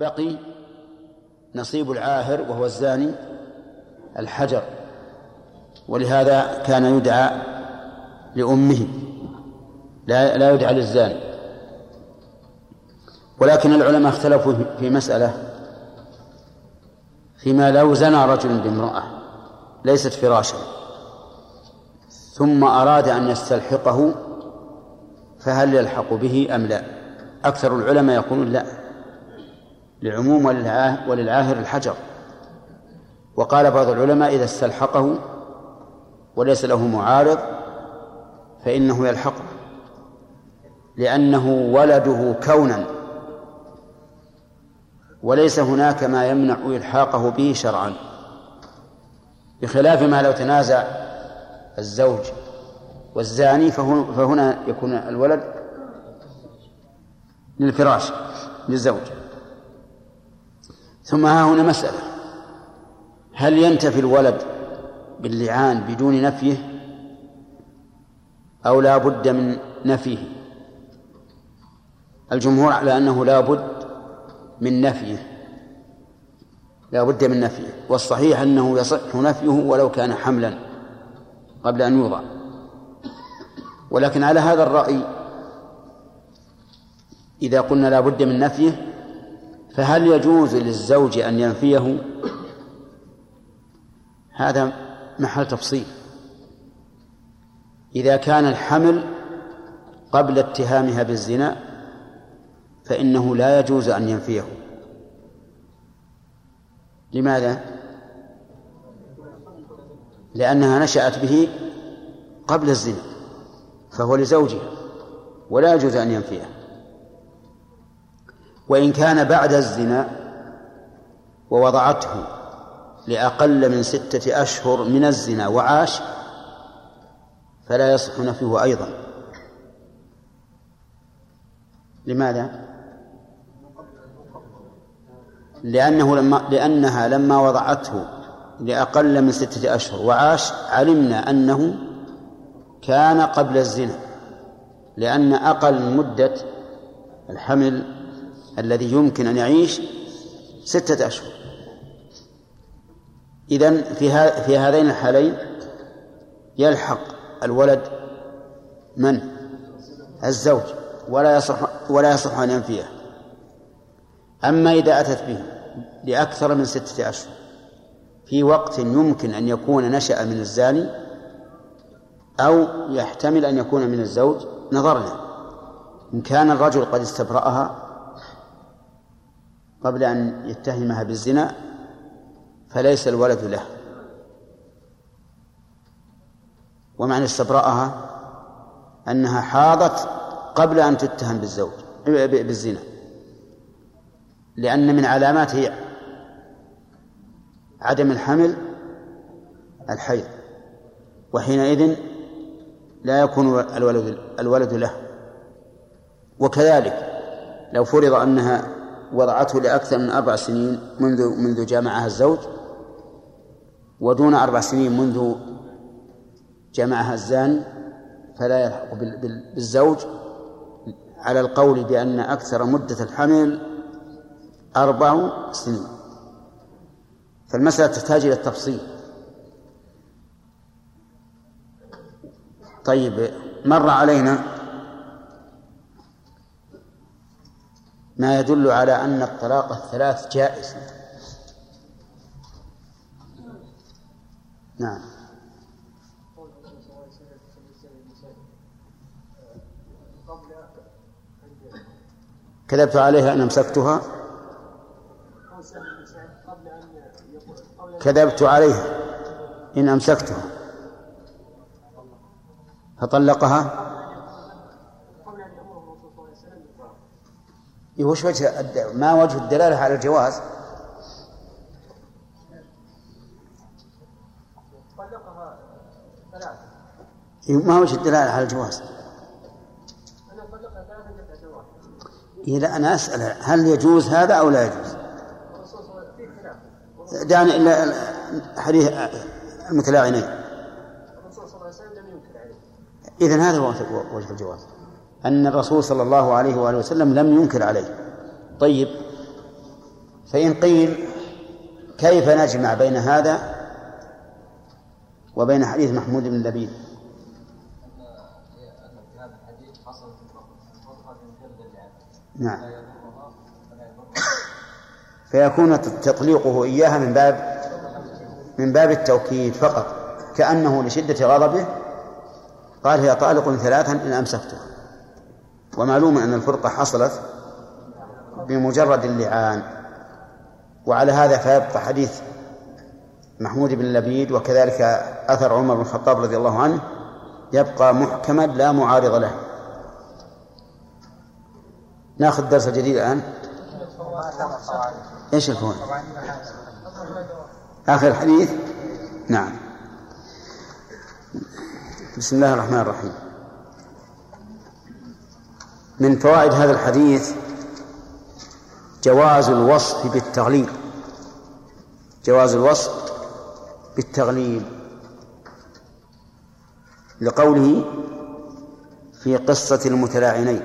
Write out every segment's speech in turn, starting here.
بقي نصيب العاهر وهو الزاني الحجر ولهذا كان يدعى لأمه لا لا يدعى للزاني. ولكن العلماء اختلفوا في مسألة فيما لو زنى رجل بامرأة ليست فراشا ثم أراد أن يستلحقه فهل يلحق به أم لا؟ أكثر العلماء يقولون لا. لعموم وللعاهر الحجر. وقال بعض العلماء إذا استلحقه وليس له معارض فإنه يلحقه لأنه ولده كونا وليس هناك ما يمنع إلحاقه به شرعا بخلاف ما لو تنازع الزوج والزاني فهنا يكون الولد للفراش للزوج. ثم ها هنا مسألة. هل ينتفي الولد باللعان بدون نفيه أو لا بد من نفيه؟ الجمهور على أنه لا بد من نفيه. لا بد من نفيه. والصحيح أنه يصح نفيه ولو كان حملا قبل أن يوضع. ولكن على هذا الرأي إذا قلنا لا بد من نفيه فهل يجوز للزوج أن ينفيه؟ هذا محل تفصيل. إذا كان الحمل قبل اتهامها بالزنا فإنه لا يجوز أن ينفيه. لماذا؟ لأنها نشأت به قبل الزنا فهو لزوجها ولا يجوز أن ينفيه وإن كان بعد الزنا ووضعته لأقل من ستة أشهر من الزنا وعاش فلا يصح نفيه أيضا لماذا؟ لأنه لما لأنها لما وضعته لأقل من ستة أشهر وعاش علمنا أنه كان قبل الزنا لأن أقل مدة الحمل الذي يمكن أن يعيش ستة أشهر. إذن في في هذين الحالين يلحق الولد من؟ الزوج ولا يصح ولا يصح أن ينفيه. أما إذا أتت به لأكثر من ستة أشهر في وقت يمكن أن يكون نشأ من الزاني أو يحتمل أن يكون من الزوج نظرنا. إن كان الرجل قد استبرأها قبل أن يتهمها بالزنا فليس الولد له. ومعنى استبرأها أنها حاضت قبل أن تتهم بالزوج بالزنا. لأن من علامات عدم الحمل الحيض وحينئذ لا يكون الولد الولد له. وكذلك لو فرض أنها وضعته لأكثر من أربع سنين منذ منذ جامعها الزوج ودون أربع سنين منذ جامعها الزاني فلا يلحق بالزوج على القول بأن أكثر مدة الحمل أربع سنين. فالمسألة تحتاج إلى التفصيل. طيب مر علينا ما يدل على أن الطلاق الثلاث جائز. نعم. كذبت عليها أن أمسكتها كذبت عليها إن أمسكتها. فطلقها. وش وجه ما وجه الدلالة على الجواز؟ طلقها ثلاثة إيه، ما وجه الدلالة على الجواز؟ أنا طلقها ثلاثة إيه لا أنا أسأل هل يجوز هذا أو لا يجوز؟ دعني إلا حديث المتلاعنين الرسول صلى الله عليه وسلم لم ينكر عليه إذن هذا هو وجه الجواز أن الرسول صلى الله عليه وآله وسلم لم ينكر عليه. طيب فإن قيل كيف نجمع بين هذا وبين حديث محمود بن لبيد؟ نعم. فيكون تطليقه إياها من باب من باب التوكيد فقط كأنه لشدة غضبه قال هي طالق ثلاثا إن أمسكته. ومعلوم أن الفرقة حصلت بمجرد اللعان وعلى هذا فيبقى حديث محمود بن لبيد وكذلك أثر عمر بن الخطاب رضي الله عنه يبقى محكما لا معارض له. ناخذ درس جديد الآن؟ إيش الفوائد؟ آخر الحديث نعم. بسم الله الرحمن الرحيم. من فوائد هذا الحديث جواز الوصف بالتغليل. جواز الوصف بالتغليل. لقوله في قصة المتلاعنين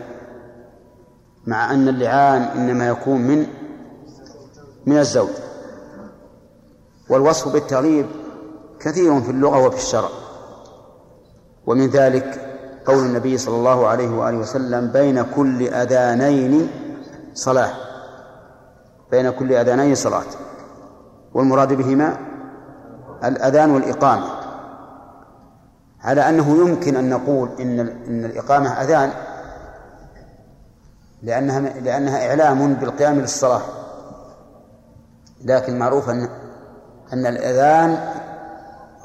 مع أن اللعان إنما يكون من من الزوج. والوصف بالتغليب كثير في اللغة وفي الشرع. ومن ذلك قول النبي صلى الله عليه وآله وسلم بين كل أذانين صلاة. بين كل أذانين صلاة. والمراد بهما الأذان والإقامة. على أنه يمكن أن نقول إن إن الإقامة أذان لأنها لأنها إعلام بالقيام للصلاة. لكن معروف أن أن الأذان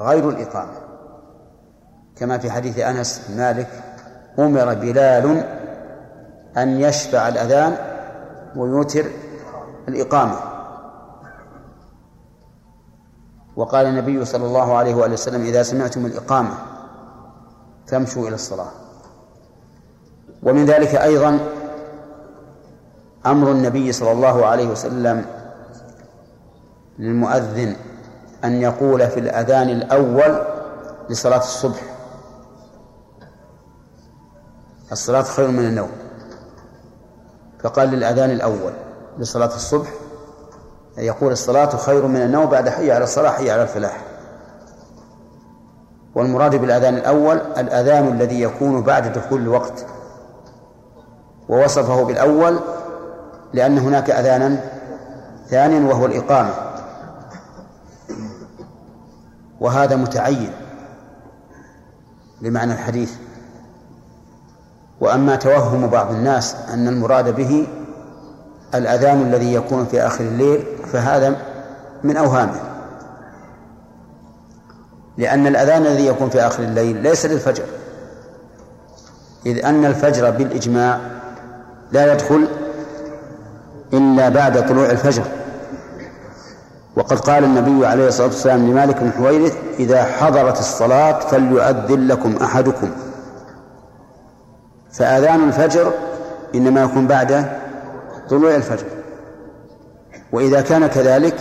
غير الإقامة. كما في حديث أنس بن مالك أمر بلال أن يشفع الأذان ويوتر الإقامة. وقال النبي صلى الله عليه وآله وسلم إذا سمعتم الإقامة فامشوا إلى الصلاة. ومن ذلك أيضا أمر النبي صلى الله عليه وسلم للمؤذن أن يقول في الأذان الأول لصلاة الصبح الصلاة خير من النوم. فقال للأذان الأول لصلاة الصبح يقول الصلاة خير من النوم بعد حي على الصلاة حي على الفلاح. والمراد بالأذان الأول الأذان الذي يكون بعد دخول الوقت. ووصفه بالأول لأن هناك أذانا ثانيا وهو الإقامة. وهذا متعين لمعنى الحديث. وأما توهم بعض الناس أن المراد به الأذان الذي يكون في آخر الليل فهذا من أوهامه. لأن الأذان الذي يكون في آخر الليل ليس للفجر. إذ أن الفجر بالإجماع لا يدخل إلا بعد طلوع الفجر. وقد قال النبي عليه الصلاة والسلام لمالك بن حويرث إذا حضرت الصلاة فليؤذن لكم أحدكم. فآذان الفجر إنما يكون بعد طلوع الفجر. وإذا كان كذلك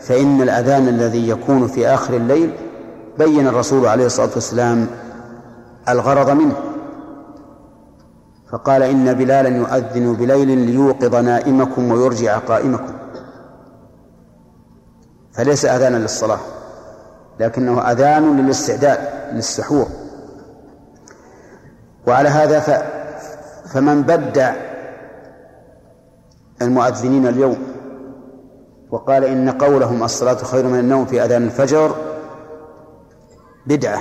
فإن الأذان الذي يكون في آخر الليل بين الرسول عليه الصلاة والسلام الغرض منه. فقال إن بلالا يؤذن بليل ليوقظ نائمكم ويرجع قائمكم. فليس أذانا للصلاة لكنه أذان للاستعداد للسحور. وعلى هذا ف فمن بدع المؤذنين اليوم وقال إن قولهم الصلاة خير من النوم في أذان الفجر بدعة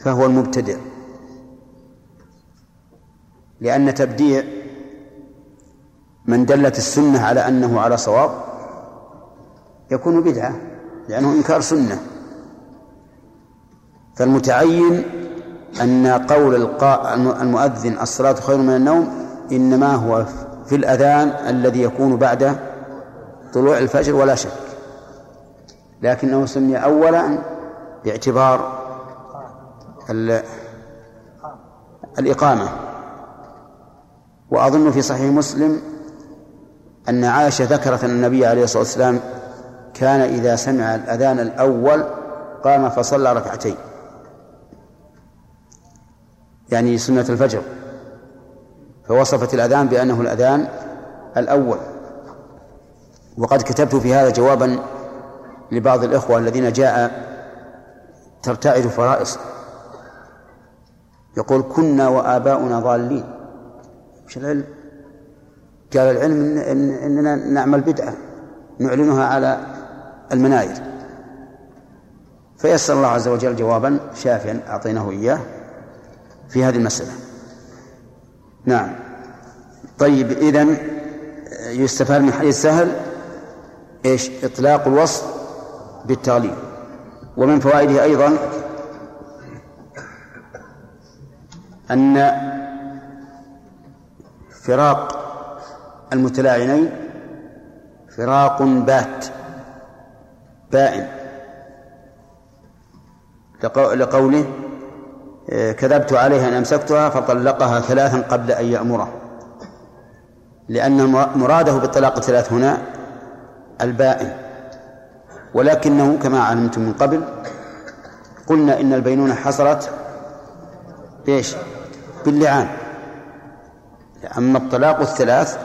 فهو المبتدع. لأن تبديع من دلت السنة على أنه على صواب يكون بدعة لأنه إنكار سنة. فالمتعين أن قول المؤذن الصلاة خير من النوم إنما هو في الأذان الذي يكون بعد طلوع الفجر ولا شك. لكنه سمي أولا باعتبار الإقامة. وأظن في صحيح مسلم أن عائشة ذكرت أن النبي عليه الصلاة والسلام كان إذا سمع الأذان الأول قام فصلى ركعتين. يعني سنة الفجر فوصفت الأذان بأنه الأذان الأول. وقد كتبت في هذا جوابا لبعض الإخوة الذين جاء ترتعد فرائص. يقول كنا وآباؤنا ضالين. مش العلم؟ قال العلم إن إننا نعمل بدعة نعلنها على المناير. فيسر الله عز وجل جوابا شافيا أعطيناه إياه. في هذه المسألة. نعم. طيب إذن يستفاد من حديث سهل. إيش؟ إطلاق الوصف بالتغليب ومن فوائده أيضا أن فراق المتلاعنين فراق بات بائن. لقوله كذبت عليها أن أمسكتها فطلقها ثلاثا قبل أن يأمره. لأن مراده بالطلاق الثلاث هنا البائن. ولكنه كما علمتم من قبل قلنا إن البينونة حصلت بإيش؟ باللعان. أما الطلاق الثلاث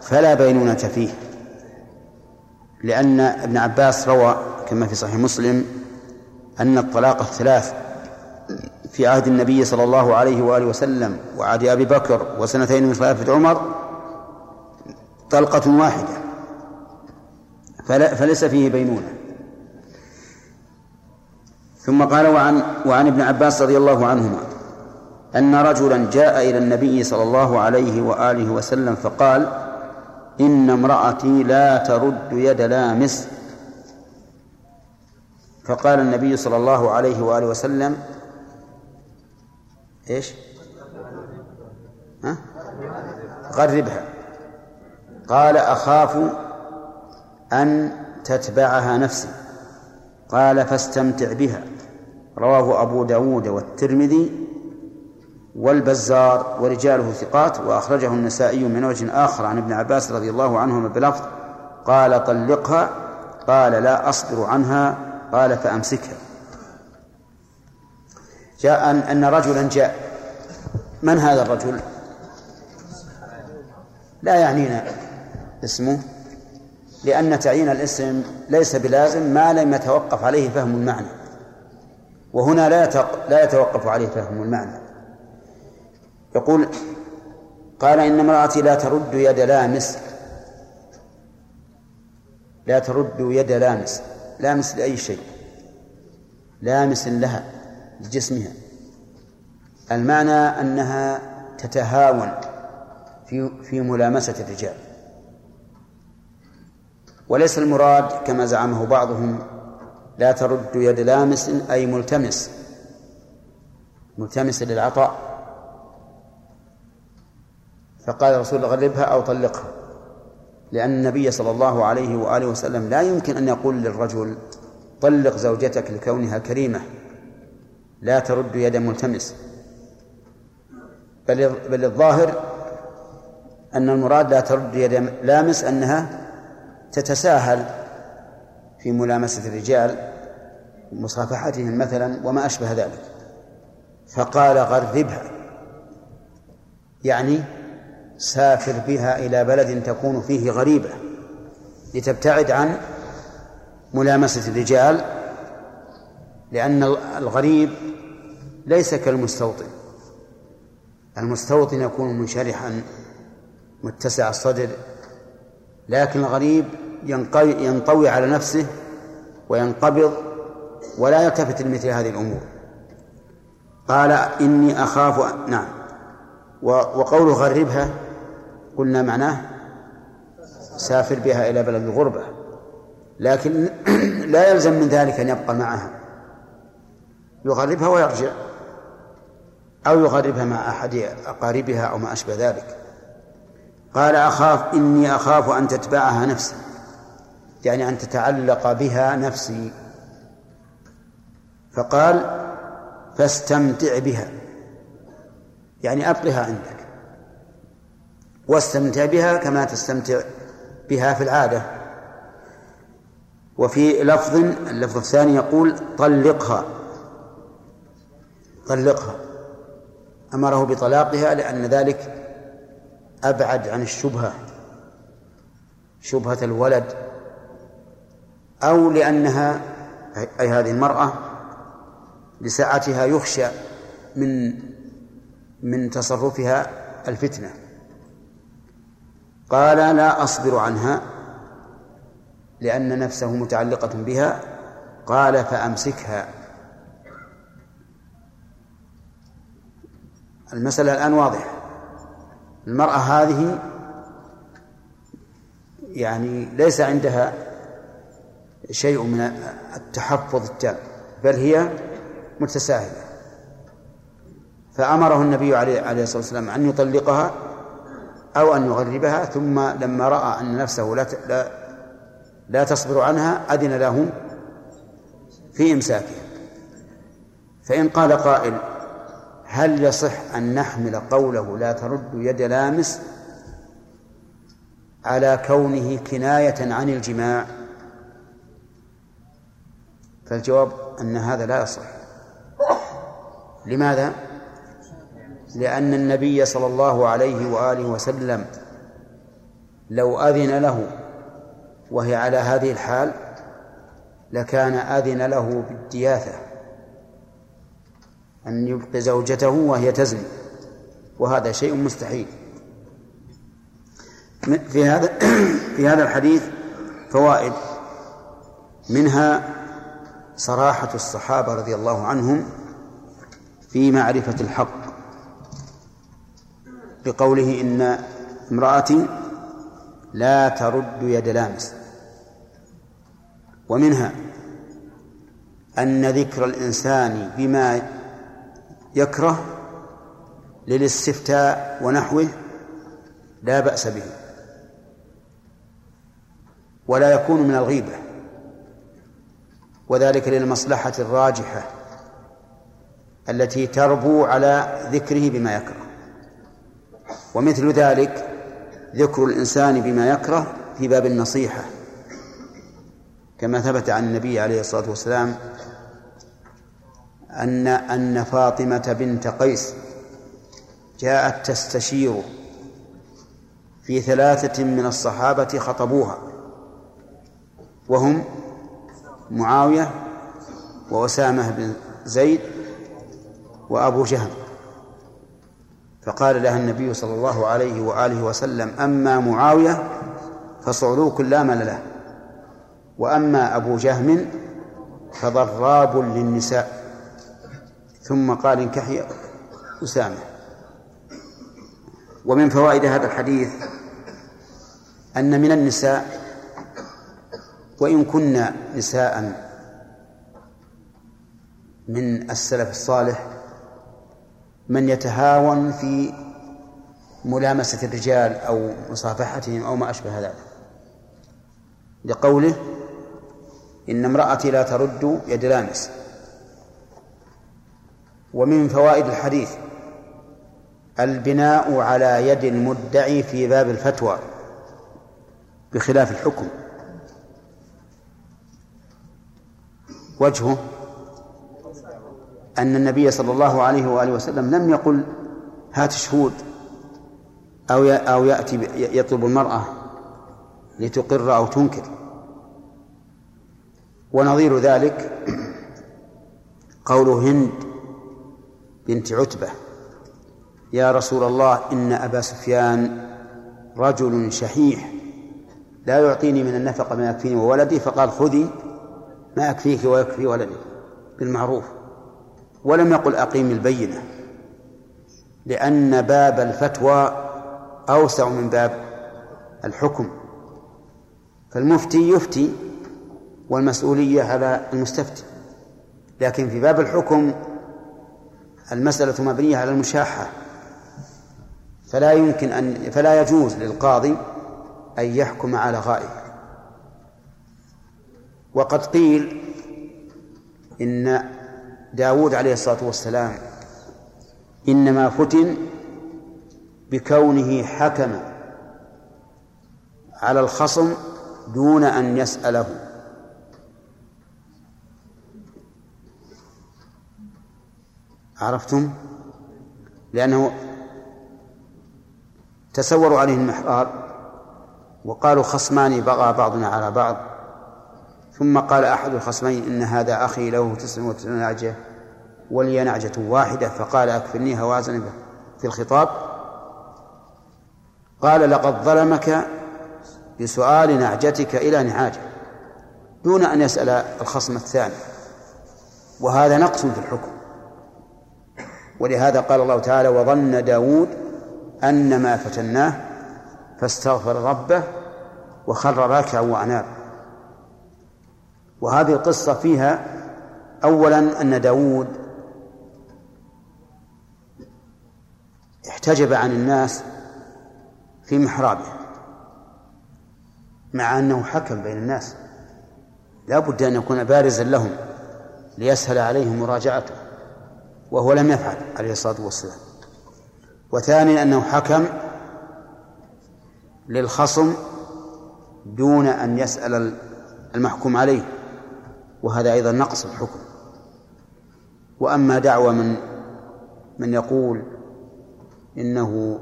فلا بينونة فيه. لأن ابن عباس روى كما في صحيح مسلم أن الطلاق الثلاث في عهد النبي صلى الله عليه وآله وسلم وعهد أبي بكر وسنتين من خلافة عمر طلقة واحدة. فليس فيه بينونة. ثم قال وعن وعن ابن عباس رضي الله عنهما أن رجلا جاء إلى النبي صلى الله عليه وآله وسلم فقال إن امرأتي لا ترد يد لامس فقال النبي صلى الله عليه وآله وسلم إيش؟ ها؟ غربها قال أخاف أن تتبعها نفسي قال فاستمتع بها رواه أبو داود والترمذي والبزار ورجاله ثقات وأخرجه النسائي من وجه آخر عن ابن عباس رضي الله عنهما بلفظ قال طلقها قال لا أصبر عنها قال فأمسكها جاء أن رجلا جاء. من هذا الرجل؟ لا يعنينا اسمه لأن تعيين الاسم ليس بلازم ما لم يتوقف عليه فهم المعنى. وهنا لا لا يتوقف عليه فهم المعنى. يقول قال إن امرأتي لا ترد يد لامس. لا ترد يد لامس. لامس لأي شيء؟ لامس لها. لجسمها. المعنى أنها تتهاون في في ملامسة الرجال. وليس المراد كما زعمه بعضهم لا ترد يد لامس أي ملتمس ملتمس للعطاء. فقال الرسول غلبها أو طلقها لأن النبي صلى الله عليه وآله وسلم لا يمكن أن يقول للرجل طلق زوجتك لكونها كريمة. لا ترد يد ملتمس. بل بل الظاهر أن المراد لا ترد يد لامس أنها تتساهل في ملامسة الرجال مصافحتهم مثلا وما أشبه ذلك. فقال غربها يعني سافر بها إلى بلد تكون فيه غريبة لتبتعد عن ملامسة الرجال لأن الغريب ليس كالمستوطن. المستوطن يكون منشرحا متسع الصدر لكن الغريب ينطوي على نفسه وينقبض ولا يلتفت لمثل هذه الأمور. قال إني أخاف نعم. وقوله غربها قلنا معناه سافر بها إلى بلد الغربة لكن لا يلزم من ذلك أن يبقى معها. يغربها ويرجع. أو يغربها مع أحد أقاربها أو ما أشبه ذلك. قال أخاف إني أخاف أن تتبعها نفسي يعني أن تتعلق بها نفسي. فقال فاستمتع بها يعني أبقها عندك. واستمتع بها كما تستمتع بها في العادة. وفي لفظ اللفظ الثاني يقول طلقها طلقها. أمره بطلاقها لأن ذلك أبعد عن الشبهة شبهة الولد أو لأنها أي هذه المرأة لساعتها يخشى من من تصرفها الفتنة. قال لا أصبر عنها لأن نفسه متعلقة بها. قال فأمسكها. المسألة الآن واضحة. المرأة هذه يعني ليس عندها شيء من التحفظ التام بل هي متساهلة. فأمره النبي عليه الصلاة والسلام أن يطلقها أو أن يغربها ثم لما رأى أن نفسه لا لا, لا تصبر عنها أذن له في إمساكها فإن قال قائل هل يصح أن نحمل قوله لا ترد يد لامس على كونه كناية عن الجماع؟ فالجواب أن هذا لا يصح. لماذا؟ لأن النبي صلى الله عليه وآله وسلم لو أذن له وهي على هذه الحال لكان أذن له بالدياثة. أن يبقي زوجته وهي تزني. وهذا شيء مستحيل. في هذا في هذا الحديث فوائد. منها صراحة الصحابة رضي الله عنهم في معرفة الحق. بقوله إن امرأتي لا ترد يد لامس. ومنها أن ذكر الإنسان بما يكره للاستفتاء ونحوه لا بأس به. ولا يكون من الغيبة. وذلك للمصلحة الراجحة التي تربو على ذكره بما يكره. ومثل ذلك ذكر الإنسان بما يكره في باب النصيحة كما ثبت عن النبي عليه الصلاة والسلام أن أن فاطمة بنت قيس جاءت تستشير في ثلاثة من الصحابة خطبوها وهم معاوية وأسامة بن زيد وأبو جهل فقال لها النبي صلى الله عليه وآله وسلم أما معاوية فصعلوك لا مل له وأما أبو جهم فضراب للنساء. ثم قال انكحي أسامة. ومن فوائد هذا الحديث أن من النساء وإن كنا نساء من السلف الصالح من يتهاون في ملامسة الرجال أو مصافحتهم أو ما أشبه ذلك. لقوله إن امرأتي لا ترد يد لامس. ومن فوائد الحديث البناء على يد المدعي في باب الفتوى بخلاف الحكم. وجهه أن النبي صلى الله عليه وآله وسلم لم يقل هات شهود أو أو يأتي يطلب المرأة لتقر أو تنكر. ونظير ذلك قول هند بنت عتبة. يا رسول الله إن أبا سفيان رجل شحيح لا يعطيني من النفقة ما يكفيني وولدي فقال خذي ما يكفيك ويكفي ولدي بالمعروف. ولم يقل أقيم البينة لأن باب الفتوى أوسع من باب الحكم. فالمفتي يفتي والمسؤولية على المستفتي. لكن في باب الحكم المسألة مبنية على المشاحة. فلا يمكن أن فلا يجوز للقاضي أن يحكم على غائب. وقد قيل إن داود عليه الصلاة والسلام إنما فتن بكونه حكم على الخصم دون أن يسأله. عرفتم؟ لأنه تسوروا عليه المحرار وقالوا خصمان بغى بعضنا على بعض ثم قال أحد الخصمين إن هذا أخي له تسع وتسعون نعجة ولي نعجة واحدة فقال أكفلنيها وأزن في الخطاب. قال لقد ظلمك بسؤال نعجتك إلى نعاجه دون أن يسأل الخصم الثاني وهذا نقص في الحكم. ولهذا قال الله تعالى وظن داود أن ما فتناه فاستغفر ربه وخر راكعا وأناب. وهذه القصة فيها أولا أن داود احتجب عن الناس في محرابه مع أنه حكم بين الناس. لا بد أن يكون بارزا لهم ليسهل عليهم مراجعته. وهو لم يفعل عليه الصلاة والسلام. وثانيا أنه حكم للخصم دون أن يسأل المحكوم عليه وهذا أيضا نقص الحكم. وأما دعوى من من يقول إنه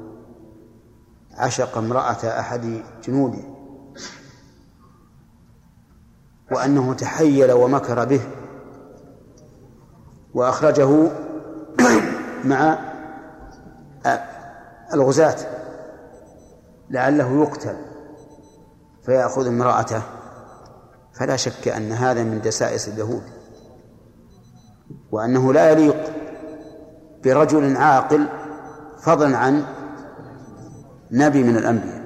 عشق امرأة أحد جنوده وأنه تحيل ومكر به وأخرجه مع الغزاة. لعله يقتل فيأخذ امرأته. فلا شك أن هذا من دسائس اليهود وأنه لا يليق برجل عاقل فضلا عن نبي من الأنبياء.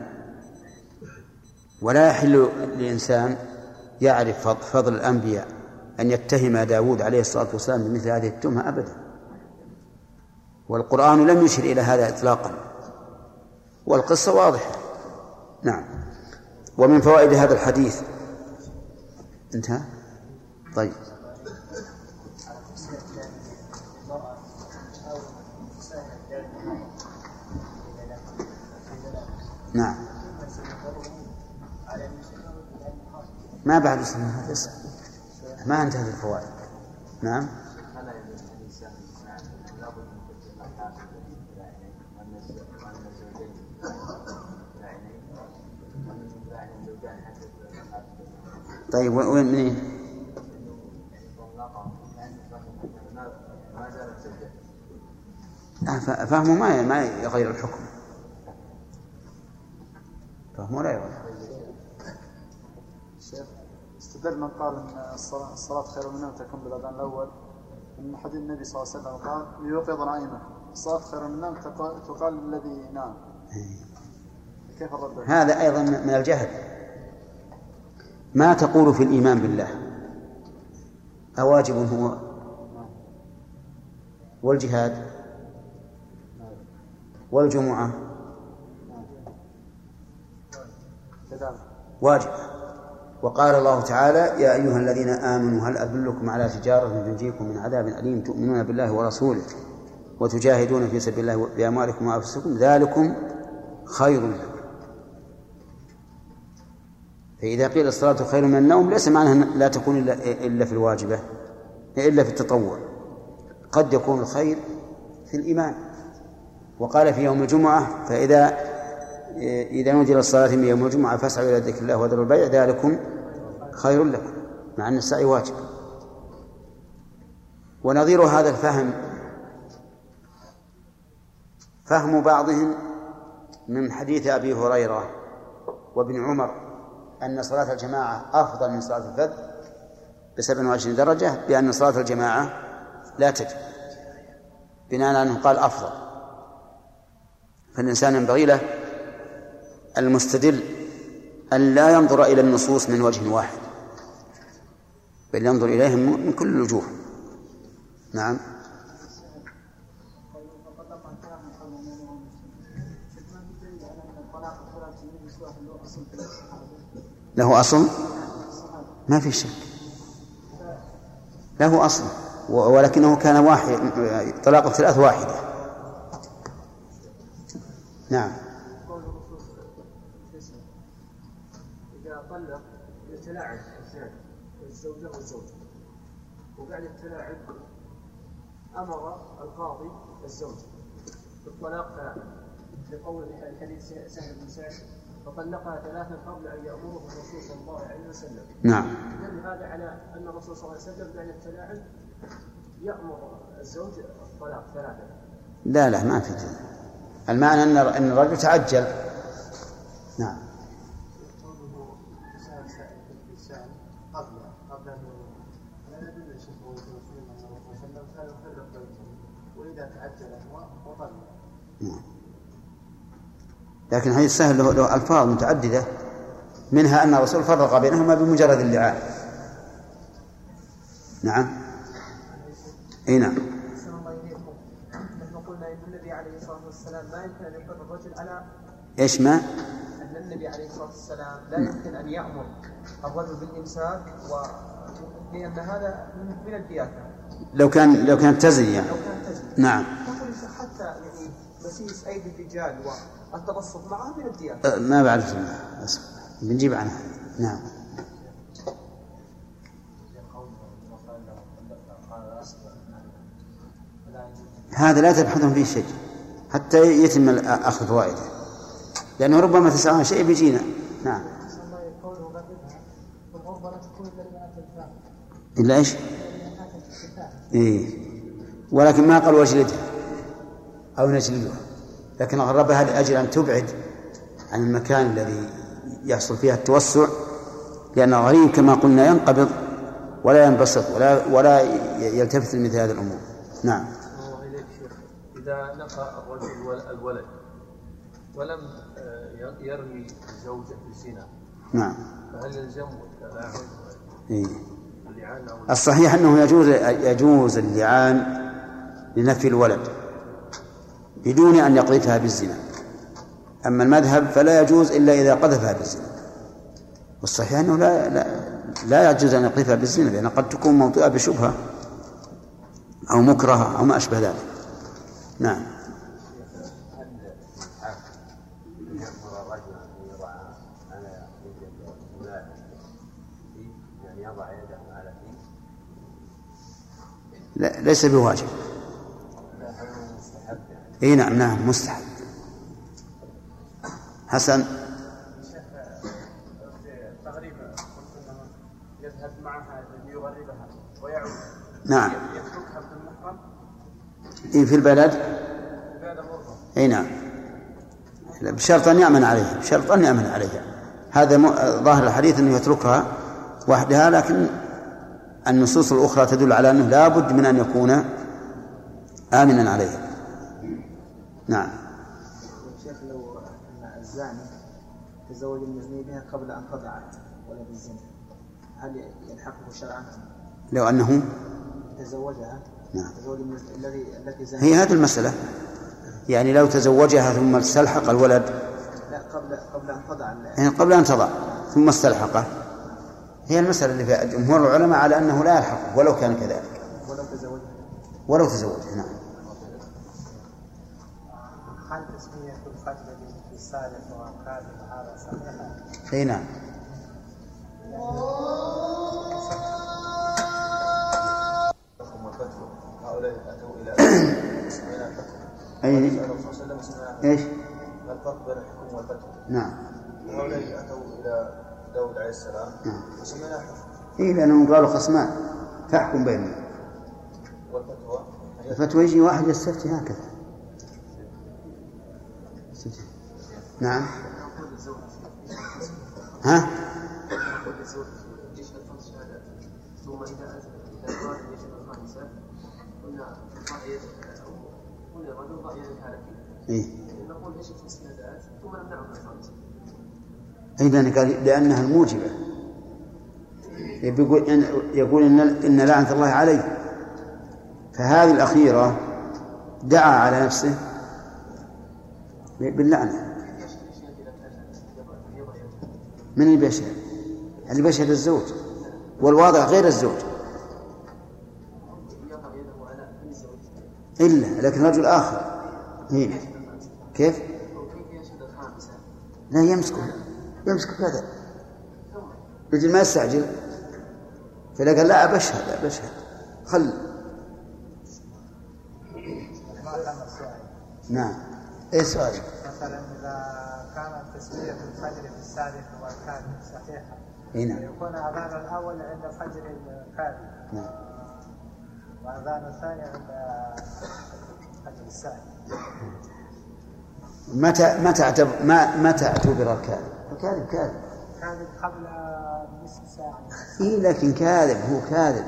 ولا يحل لإنسان يعرف فضل الأنبياء أن يتهم داود عليه الصلاة والسلام بمثل هذه التهمة أبدا. والقرآن لم يشر إلى هذا إطلاقا. والقصة واضحة. نعم. ومن فوائد هذا الحديث. انتهى؟ طيب. نعم. ما بعد هذا؟ ما انتهت الفوائد. نعم. طيب وين منين؟ فهمه ما ما يغير الحكم. فهمه لا يغير. شيخ استدل من قال إن الصلاة خير من النوم تكون بالأذان الأول. من حديث النبي صلى الله عليه وسلم قال ليوقظ نائمة. الصلاة خير من النوم تقال للذي نام. كيف الرد؟ هذا أيضا من الجهل. ما تقول في الإيمان بالله؟ أواجب هو والجهاد؟ والجمعة؟ واجب. وقال الله تعالى يا أيها الذين آمنوا هل أدلكم على تجارة تنجيكم من عذاب أليم؟ تؤمنون بالله ورسوله وتجاهدون في سبيل الله بأموالكم وأنفسكم؟ ذلكم خير لكم. فإذا قيل الصلاة خير من النوم ليس معناها لا تكون إلا, إلا في الواجبة إلا في التطوع. قد يكون الخير في الإيمان. وقال في يوم الجمعة فإذا إذا نودي للصلاة من يوم الجمعة فاسعوا إلى ذكر الله وذروا البيع ذلكم خير لكم مع أن السعي واجب. ونظير هذا الفهم فهم بعضهم من حديث أبي هريرة وابن عمر أن صلاة الجماعة أفضل من صلاة الفذ بسبع وعشرين درجة بأن صلاة الجماعة لا تجب. بناء على أنه قال أفضل. فالإنسان ينبغي له المستدل أن لا ينظر إلى النصوص من وجه واحد بل ينظر إليهم من كل الوجوه نعم. له أصل؟ ما في شك. له أصل. ولكنه كان واحد طلاق الثلاث واحدة. نعم. إذا طلق يتلاعب الزوجة وبعد التلاعب أمر القاضي الزوج. بالطلاق لقول الحديث سهل بن سعد. فطلقها ثلاثا قبل أن يأمره الرسول صلى الله عليه وسلم. نعم دل هذا على أن الرسول صلى الله عليه وسلم بعد التلاعب يأمر الزوج الطلاق ثلاثة. لا لا ما في. المعنى ان أن الرجل تعجل نعم قوله سأل سائل باللسان قبل قبل أن لا يدل يا شيخ هو في أن الرسول صلى الله عليه وسلم كان يفرق بينهم وإذا تعجل هو وطلق نعم. لكن حديث سهل له, له ألفاظ متعددة منها أن الرسول فرق بينهما بمجرد اللعان. نعم. أي نعم. قلنا أن النبي عليه الصلاة والسلام لا يمكن يقر الرجل على إيش ما؟ أن النبي عليه الصلاة والسلام لا يمكن أن يأمر الرجل بالإمساك و لأن هذا من- الدياثة لو كان لو كانت تزني يعني لو كان تجري نعم. حتى يعني مسيس أيدي الرجال والتبسط معها من الدياثة أه، ما بعرف. بنجيب عنها نعم. هذا لا تبحثون فيه شيء. حتى يتم أخذ فوائده لأنه ربما تسعون شيء بيجينا. نعم. إلا إيش؟ إيه. ولكن ما قال واجلدها أو نجلدها لكن غربها لأجل أن تبعد عن المكان الذي يحصل فيها التوسع لأن الغريب كما قلنا ينقبض ولا ينبسط ولا ولا يلتفت لمثل هذه الأمور. نعم. إذا نقى الرجل ول- الولد ولم آه، يرمي الزوجة بالزنا نعم. فهل يلزم التلاعب؟ إيه. الصحيح أنه يجوز يجوز اللعان لنفي الولد. بدون أن يقذفها بالزنا. أما المذهب فلا يجوز إلا إذا قذفها بالزنا. والصحيح أنه لا لا, لا يجوز أن يقذفها بالزنا لأن قد تكون موطئة بشبهة أو مكرهة أو ما أشبه ذلك. نعم. يأمر الرجل أن يضع على يد الملاعب يعني يضع يده على فيه لا ليس بواجب هذا مستحب يعني إي نعم نعم مستحب. حسن؟ نعم. إيه في البلد؟ إي نعم. بشرط أن يأمن عليها بشرط أن يأمن عليها. هذا ظاهر الحديث أنه يتركها وحدها لكن النصوص الأخرى تدل على أنه لا بد من أن يكون آمنا عليها. نعم. شيخ لو أن الزاني تزوج المزني بها قبل أن تضع ولد الزنا هل يلحقه شرعا؟ لو أنه؟ تزوجها؟ نعم. تزوج الذي التي زنت هي هذه المسألة. يعني لو تزوجها ثم استلحق الولد. لا قبل قبل أن تضع يعني قبل أن تضع ثم استلحقه. هي المسألة اللي فيها جمهور العلماء على أنه لا يلحقه ولو كان كذلك. ولو تزوجها. ولو تزوجها نعم هل تسمية القتل في السارق والكاذب هذا صحيح؟ اي نعم الحكم والفتوى هؤلاء أتوا إلى الحكم اي سأل الرسول صلى الله عليه وسلم إيش؟ ما الفرق بين الحكم والفتوى؟ نعم. وهؤلاء أتوا إلى داود عليه السلام. نعم. وسميناه حكم اي لأنهم قالوا خصمان. فاحكم بينهم. والفتوى؟ الفتوى يجي واحد يستفتي هكذا. نعم. ها؟ اي لأن قال لأنها الموجبة. يقول إن يقول ان إن لعنة الله عليه. فهذه الأخيرة دعا على نفسه باللعنة يشهد اذا كان يضع يضع يده من اللي بيشهد؟ اللي بيشهد الزوج والواضع غير الزوج. يضع يده على فم الزوج إلا لكن رجل آخر. إيه. كيف؟ وكيف يشهد الخامسه لا يمسكه. يمسكه كذا رجل ما يستعجل. فلا قال لا بشهد بشهد خل. نعم. إيه سؤال مثلا إذا كانت نية الفجر في السادس والكاذب صحيحة إي نعم. يكون أذان الأول عند فجر الكاذب نعم. وأذان الثاني عند فجر الثاني متى متى اعتبر ما متى اعتبر الكاذب؟ الكاذب كاذب. كاذب قبل نصف ساعة. إي لكن كاذب هو كاذب.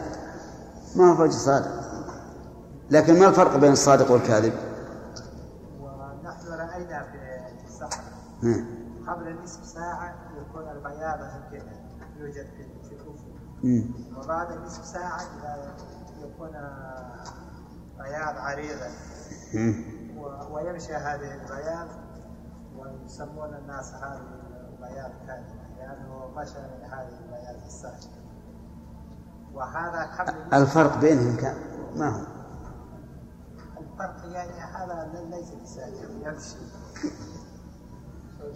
ما هو فجر صادق لكن ما الفرق بين الصادق والكاذب؟ ونحن رأينا في السفر. ها. قبل نصف ساعة يمكن يوجد في مم. وبعد نصف ساعة إذا يكون بياض عريضا. و- ويمشي هذه البياض ويسمون الناس هذه البياض كاذبة لأنه مشى من هذه البياض السهل وهذا قبل الفرق بينهم كان ما هو؟ الفرق يعني هذا ليس بسهل يمشي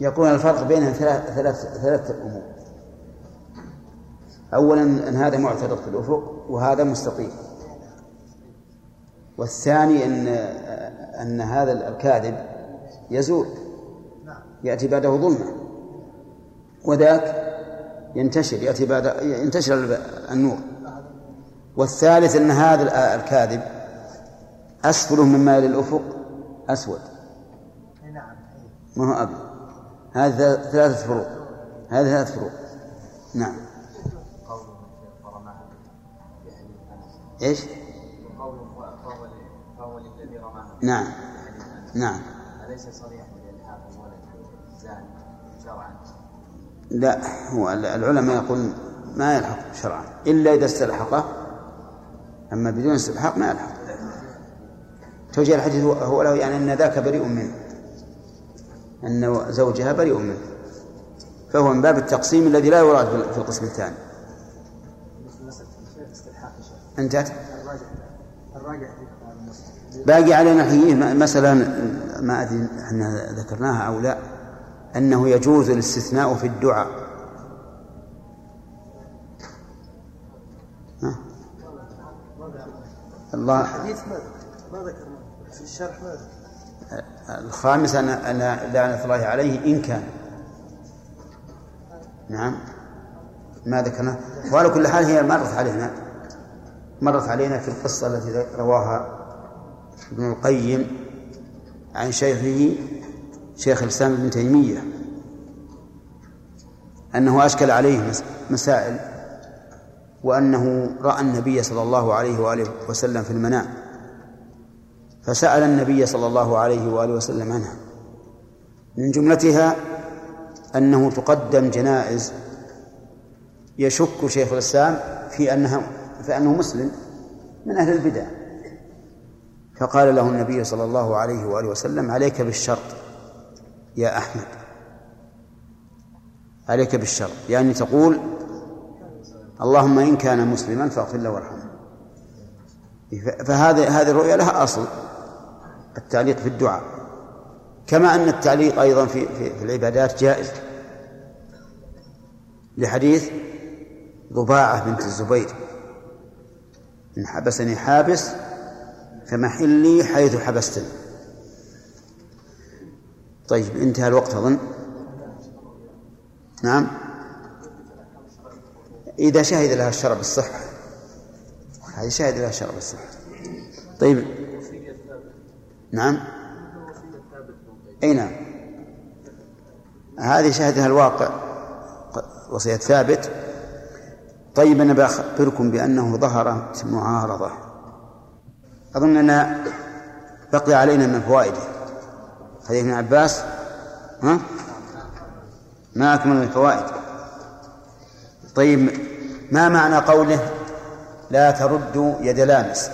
يقول الفرق بينهم ثلاث ثلاث ثلاث أمور. اولا أن هذا معترض في الأفق وهذا مستطيل. والثاني أن أن هذا الكاذب يزول. يأتي بعده ظلمة. وذاك ينتشر يأتي بعد ينتشر النور. والثالث أن هذا الكاذب أسفله مما يلي الأفق أسود. نعم ما هو أبيض. هذه ثلاثة فروق. هذه ثلاث فروق. نعم. إيش؟ نعم. نعم. اليس صريحا للالحاق الولد الزاني شرعا لا هو العلماء يقولون ما يلحق شرعا إلا إذا استلحقه أما بدون استلحاق ما يلحق. توجيه الحديث هو- له يعني أن ذاك بريء منه. أن زوجها بريء منه فهو من باب التقسيم الذي لا يراد في القسم الثاني. الراجع باقي علينا الحين مسألة ما أدري إحنا ذكرناها أو لا أنه يجوز الاستثناء في الدعاء؟ الله. الحديث ما ما ذكرنا في الشرح ما ذكر الخامس أن أن لعنة الله عليه إن كان. نعم. ما ذكرنا. وعلى كل حال هي مرت علينا. مرت علينا في القصة التي رواها ابن القيم عن شيخه شيخ الإسلام ابن تيمية أنه أشكل عليه مس- مسائل وأنه رأى النبي صلى الله عليه وآله وسلم في المنام. فسأل النبي صلى الله عليه وآله وسلم عنها. من جملتها أنه تقدم جنائز يشك شيخ الإسلام في أنها في أنه مسلم من أهل البدع. فقال له النبي صلى الله عليه وآله وسلم عليك بالشرط يا أحمد عليك بالشرط. يعني تقول اللهم إن كان مسلما فاغفر له وارحمه. فهذه هذه الرؤيا لها أصل. التعليق في الدعاء. كما أن التعليق أيضا في, في, في العبادات جائز. لحديث ضباعة بنت الزبير. إن حبسني حابس فمحلي حيث حبستني. طيب انتهى الوقت أظن. نعم. إذا شهد لها الشرع بالصحة. هذه شهد لها الشرع بالصحة. طيب نعم. أي نعم. هذه شهدها الواقع. وصية ثابت. طيب أنا بأخبركم بأنه ظهر معارضة. أظن أن بقي علينا من فوائده حديث ابن عباس. ها؟ ما أكمل من الفوائد طيب ما معنى قوله لا تردوا يد لامس؟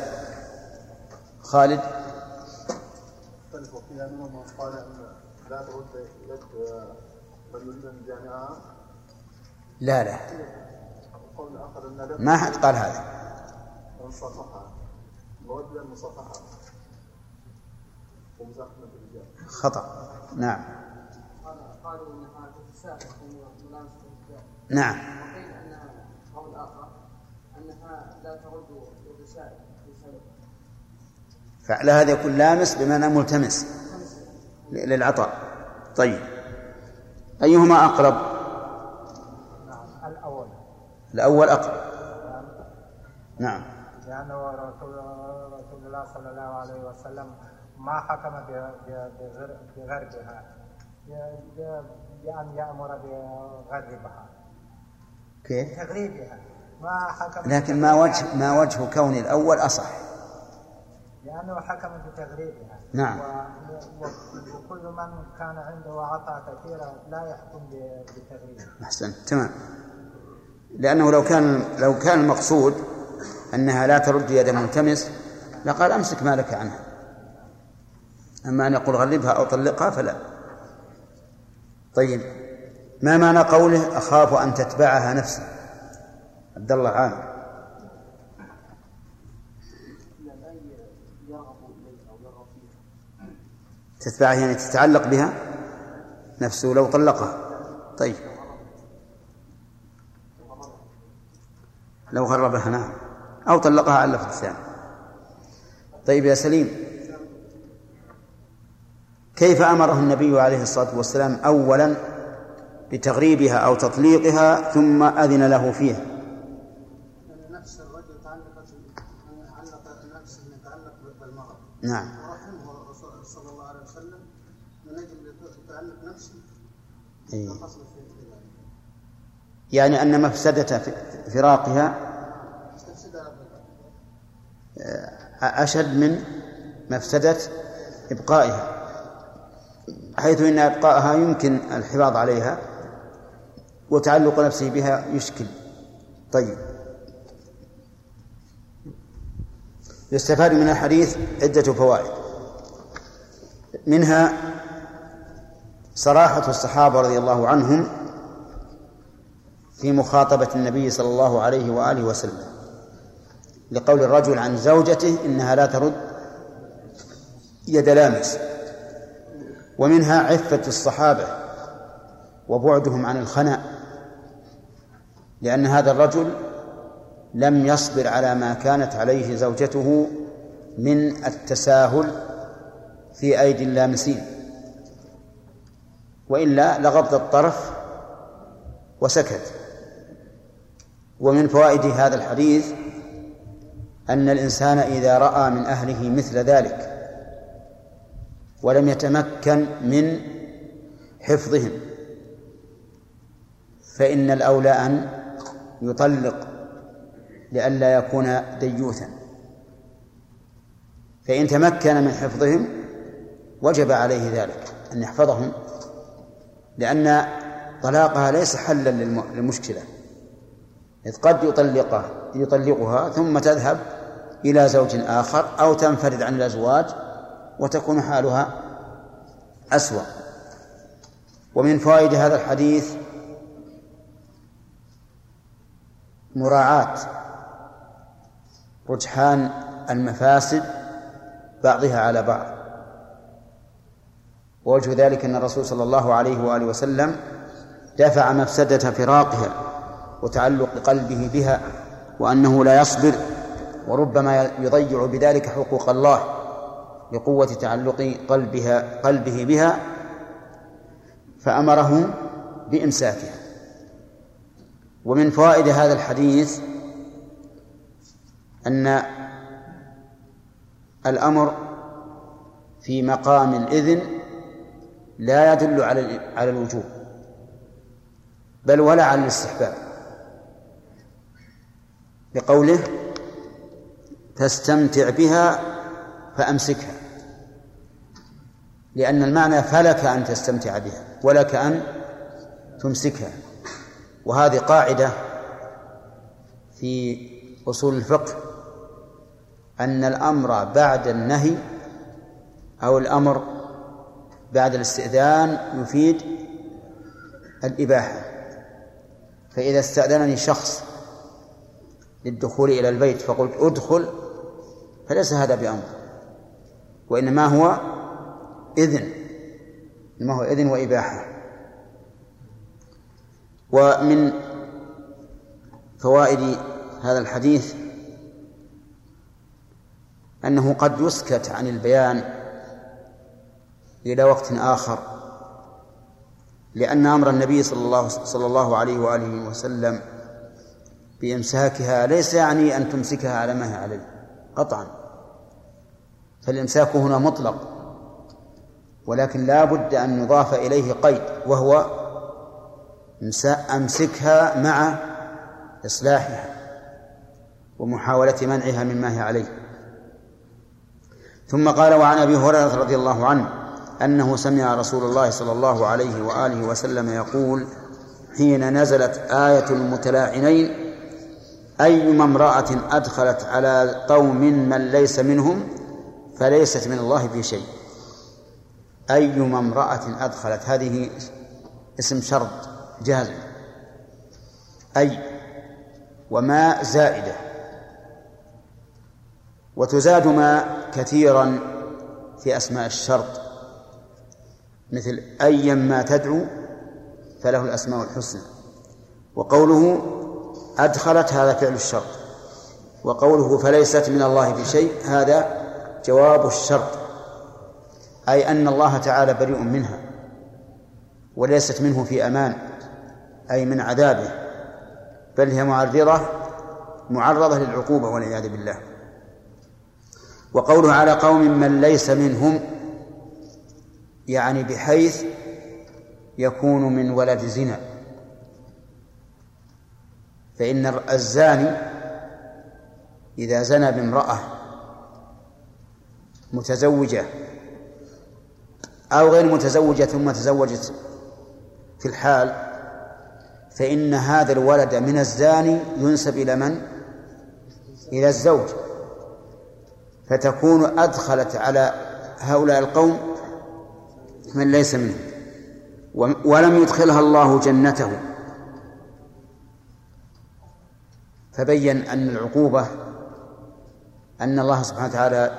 خالد اختلفوا فيها منهم من قال ان لا ترد يد من يريد الجامعة لا لا. ما حد قال هذا. خطأ. نعم. نعم. وقيل انها قول اخر انها لا ترد الرسائل رسالة فعلى هذا يكون لامس بمعنى ملتمس للعطاء. طيب. أيهما أقرب؟ الأول أقرب نعم. لأنه رسول الله صلى الله عليه وسلم ما حكم بغربها بأن يأمر بغربها كيف؟ تغريبها ما حكم لكن ما وجه ما وجه كون الأول أصح. لأنه حكم بتغريبها. نعم. وكل من كان عنده عطاء كثيرة لا يحكم ب- بتغريبه أحسنت. تمام. لأنه لو كان لو كان المقصود أنها لا ترد يد ملتمس لقال أمسك مالك عنها. أما أن يقول غلبها أو طلقها فلا. طيب ما معنى قوله أخاف أن تتبعها نفسي؟ عبد الله عامر. تتبعها يعني تتعلق بها؟ نفسه لو طلقها. طيب. لو غربها نعم. أو طلقها على الثاني طيب يا سليم. كيف أمره النبي عليه الصلاة والسلام أولا بتغريبها أو تطليقها ثم أذن له فيها؟ نعم. ورحمه الرسول صلى الله عليه وسلم من أجل تعلق نفسه أي. يعني أن مفسدة فراقها أشد من مفسدة إبقائها حيث إن إبقائها يمكن الحفاظ عليها وتعلق نفسه بها يشكل. طيب. يستفاد من الحديث عدة فوائد. منها صراحة الصحابة رضي الله عنهم في مخاطبة النبي صلى الله عليه وآله وسلم لقول الرجل عن زوجته إنها لا ترد يد لامس ومنها عفة الصحابة وبعدهم عن الخنا لأن هذا الرجل لم يصبر على ما كانت عليه زوجته من التساهل في أيدي اللامسين وإلا لغض الطرف وسكت. ومن فوائد هذا الحديث أن الإنسان إذا رأى من أهله مثل ذلك ولم يتمكن من حفظهم فإن الأولى أن يطلق لئلا يكون ديوثا. فإن تمكن من حفظهم وجب عليه ذلك أن يحفظهم لأن طلاقها ليس حلا للم- للمشكلة. إذ قد يطلقها يطلقها ثم تذهب إلى زوج آخر أو تنفرد عن الأزواج وتكون حالها أسوأ. ومن فوائد هذا الحديث مراعاة رجحان المفاسد بعضها على بعض. ووجه ذلك أن الرسول صلى الله عليه وآله وسلم دفع مفسدة فراقها. وتعلق قلبه بها وأنه لا يصبر وربما يضيع بذلك حقوق الله لقوة تعلق قلبها قلبه بها فأمره بإمساكها. ومن فوائد هذا الحديث أن الأمر في مقام الإذن لا يدل على على الوجوب بل ولا على الاستحباب. بقوله فاستمتع بها فأمسكها لأن المعنى فلك أن تستمتع بها ولك أن تمسكها وهذه قاعدة في أصول الفقه أن الأمر بعد النهي أو الأمر بعد الاستئذان يفيد الإباحة فإذا استأذنني شخص للدخول إلى البيت فقلت أدخل فليس هذا بأمر. وإنما هو إذن إنما هو إذن وإباحة. ومن فوائد هذا الحديث أنه قد يسكت عن البيان إلى وقت آخر لأن أمر النبي صلى الله صلى الله عليه وآله وسلم بإمساكها ليس يعني أن تمسكها على ما هي عليه قطعا. فالإمساك هنا مطلق ولكن لا بد أن يضاف إليه قيد وهو أمسكها مع إصلاحها ومحاولة منعها مما هي عليه. ثم قال وعن أبي هريرة رضي الله عنه أنه سمع رسول الله صلى الله عليه وآله وسلم يقول حين نزلت آية المتلاعنين أيما امرأة أدخلت على قوم من ليس منهم فليست من الله في شيء. أيما امرأة أدخلت هذه اسم شرط جازم أي وما زائدة. وتزاد ما كثيرا في أسماء الشرط. مثل أيا ما تدعو فله الأسماء الحسنى. وقوله أدخلت هذا فعل الشرط وقوله فليست من الله في شيء هذا جواب الشرط أي أن الله تعالى بريء منها وليست منه في أمان أي من عذابه بل هي معرضة معرضة للعقوبة والعياذ بالله. وقوله على قوم من ليس منهم يعني بحيث يكون من ولد زنا. فإن الزاني إذا زنى بامرأة متزوجة أو غير متزوجة ثم تزوجت في الحال فإن هذا الولد من الزاني ينسب إلى من؟ إلى الزوج فتكون أدخلت على هؤلاء القوم من ليس منهم ولم يدخلها الله جنته فبين أن العقوبة أن الله سبحانه وتعالى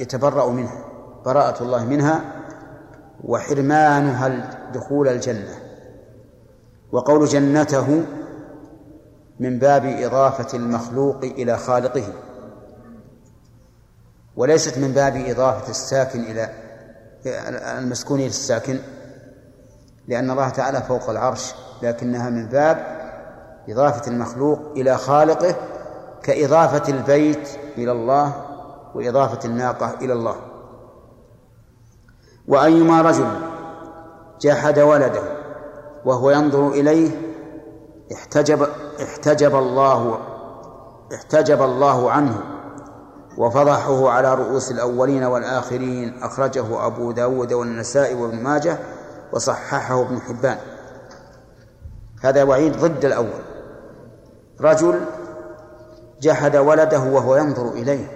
يتبرأ منها براءة الله منها وحرمانها دخول الجنة. وقول جنته من باب إضافة المخلوق إلى خالقه. وليست من باب إضافة الساكن إلى المسكون إلى الساكن لأن الله تعالى فوق العرش لكنها من باب إضافة المخلوق إلى خالقه كإضافة البيت إلى الله وإضافة الناقة إلى الله. وأيما رجل جحد ولده وهو ينظر إليه احتجب احتجب الله احتجب الله عنه وفضحه على رؤوس الأولين والآخرين أخرجه أبو داود والنسائي وابن ماجه وصححه ابن حبان. هذا وعيد ضد الأول. رجل جحد ولده وهو ينظر إليه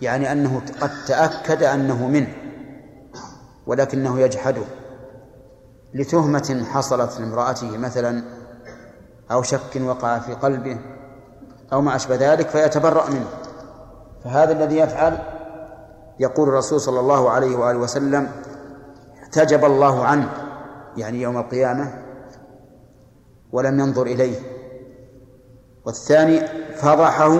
يعني أنه قد تأكد أنه منه ولكنه يجحده لتهمة حصلت لامرأته مثلا أو شك وقع في قلبه أو ما أشبه ذلك فيتبرأ منه. فهذا الذي يفعل يقول الرسول صلى الله عليه وآله وسلم احتجب الله عنه يعني يوم القيامة ولم ينظر إليه. والثاني فضحه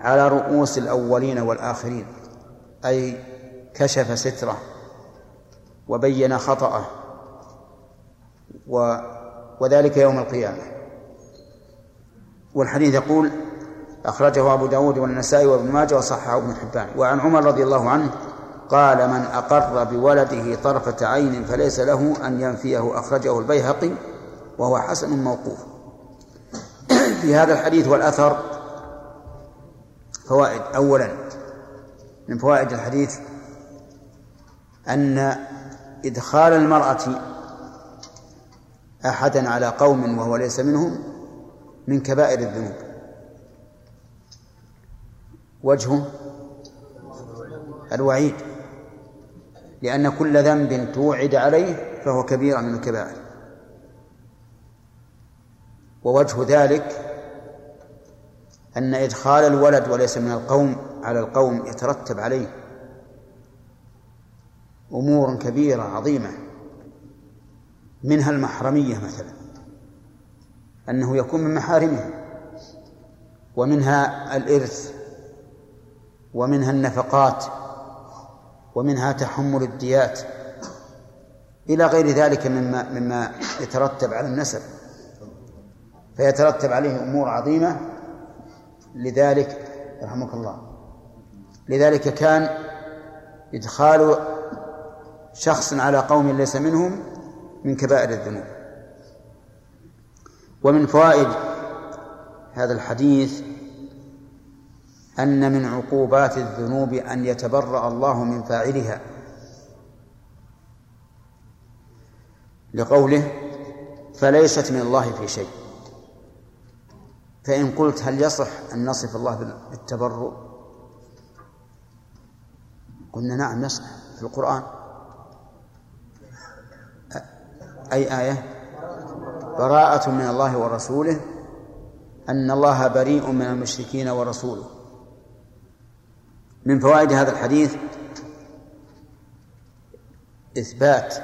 على رؤوس الأولين والآخرين أي كشف ستره وبين خطأه و وذلك يوم القيامة. والحديث يقول أخرجه أبو داود والنسائي وابن ماجه وصححه ابن حبان. وعن عمر رضي الله عنه قال من أقر بولده طرفة عين فليس له أن ينفيه. أخرجه البيهقي وهو حسن موقوف. في هذا الحديث والأثر فوائد. أولا من فوائد الحديث أن إدخال المرأة أحدا على قوم وهو ليس منهم من كبائر الذنوب. وجهه الوعيد لأن كل ذنب توعد عليه فهو كبيرة من الكبائر. ووجه ذلك أن إدخال الولد وليس من القوم على القوم يترتب عليه أمور كبيرة عظيمة منها المحرمية مثلا أنه يكون من محارمه ومنها الإرث ومنها النفقات ومنها تحمل الديات إلى غير ذلك مما مما يترتب على النسب. فيترتب عليه أمور عظيمة لذلك رحمك الله لذلك كان إدخال شخص على قوم ليس منهم من كبائر الذنوب. ومن فوائد هذا الحديث أن من عقوبات الذنوب أن يتبرأ الله من فاعلها. لقوله فليست من الله في شيء. فإن قلت هل يصح أن نصف الله بالتبرؤ؟ قلنا نعم يصح في القرآن. أي آية؟ براءة من الله ورسوله أن الله بريء من المشركين ورسوله. من فوائد هذا الحديث إثبات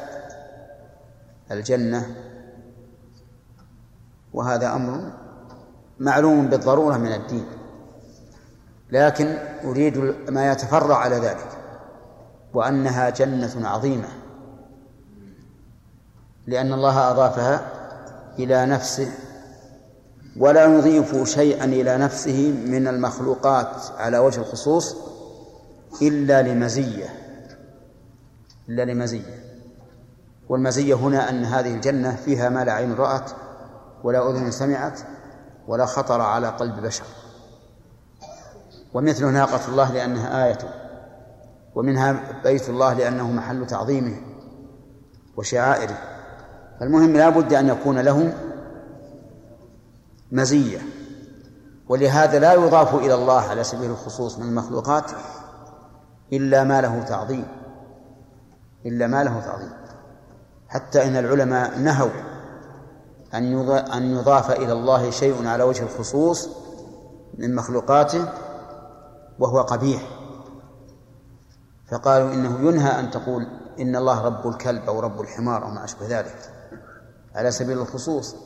الجنة وهذا أمر معلوم بالضرورة من الدين. لكن أريد ما يتفرع على ذلك وأنها جنة عظيمة. لأن الله أضافها إلى نفسه ولا يضيف شيئا إلى نفسه من المخلوقات على وجه الخصوص إلا لمزية. إلا لمزية. والمزية هنا أن هذه الجنة فيها ما لا عين رأت ولا أذن سمعت ولا خطر على قلب بشر. ومثل ناقة الله لأنها آية ومنها بيت الله لأنه محل تعظيمه وشعائره. المهم لا بد أن يكون له مزية ولهذا لا يضاف إلى الله على سبيل الخصوص من المخلوقات إلا ما له تعظيم إلا ما له تعظيم. حتى إن العلماء نهوا أن أن يضاف إلى الله شيء على وجه الخصوص من مخلوقاته وهو قبيح. فقالوا إنه ينهى أن تقول إن الله رب الكلب أو رب الحمار أو ما أشبه ذلك. على سبيل الخصوص.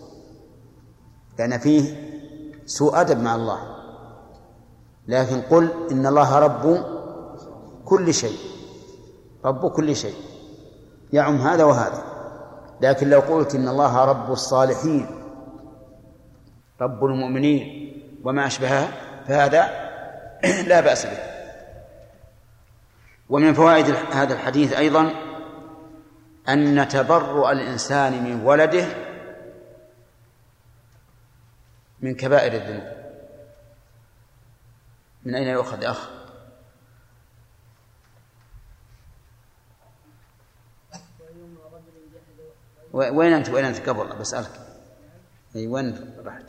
لأن فيه سوء أدب مع الله. لكن قل إن الله رب كل شيء. رب كل شيء. يعم هذا وهذا. لكن لو قلت إن الله رب الصالحين رب المؤمنين وما أشبهها فهذا لا بأس به ومن فوائد هذا الحديث أيضا أن تبرؤ الإنسان من ولده من كبائر الذنوب من أين يؤخذ أخ؟ وين أنت وين أنت قبل؟ بسألك. أي وين رحت؟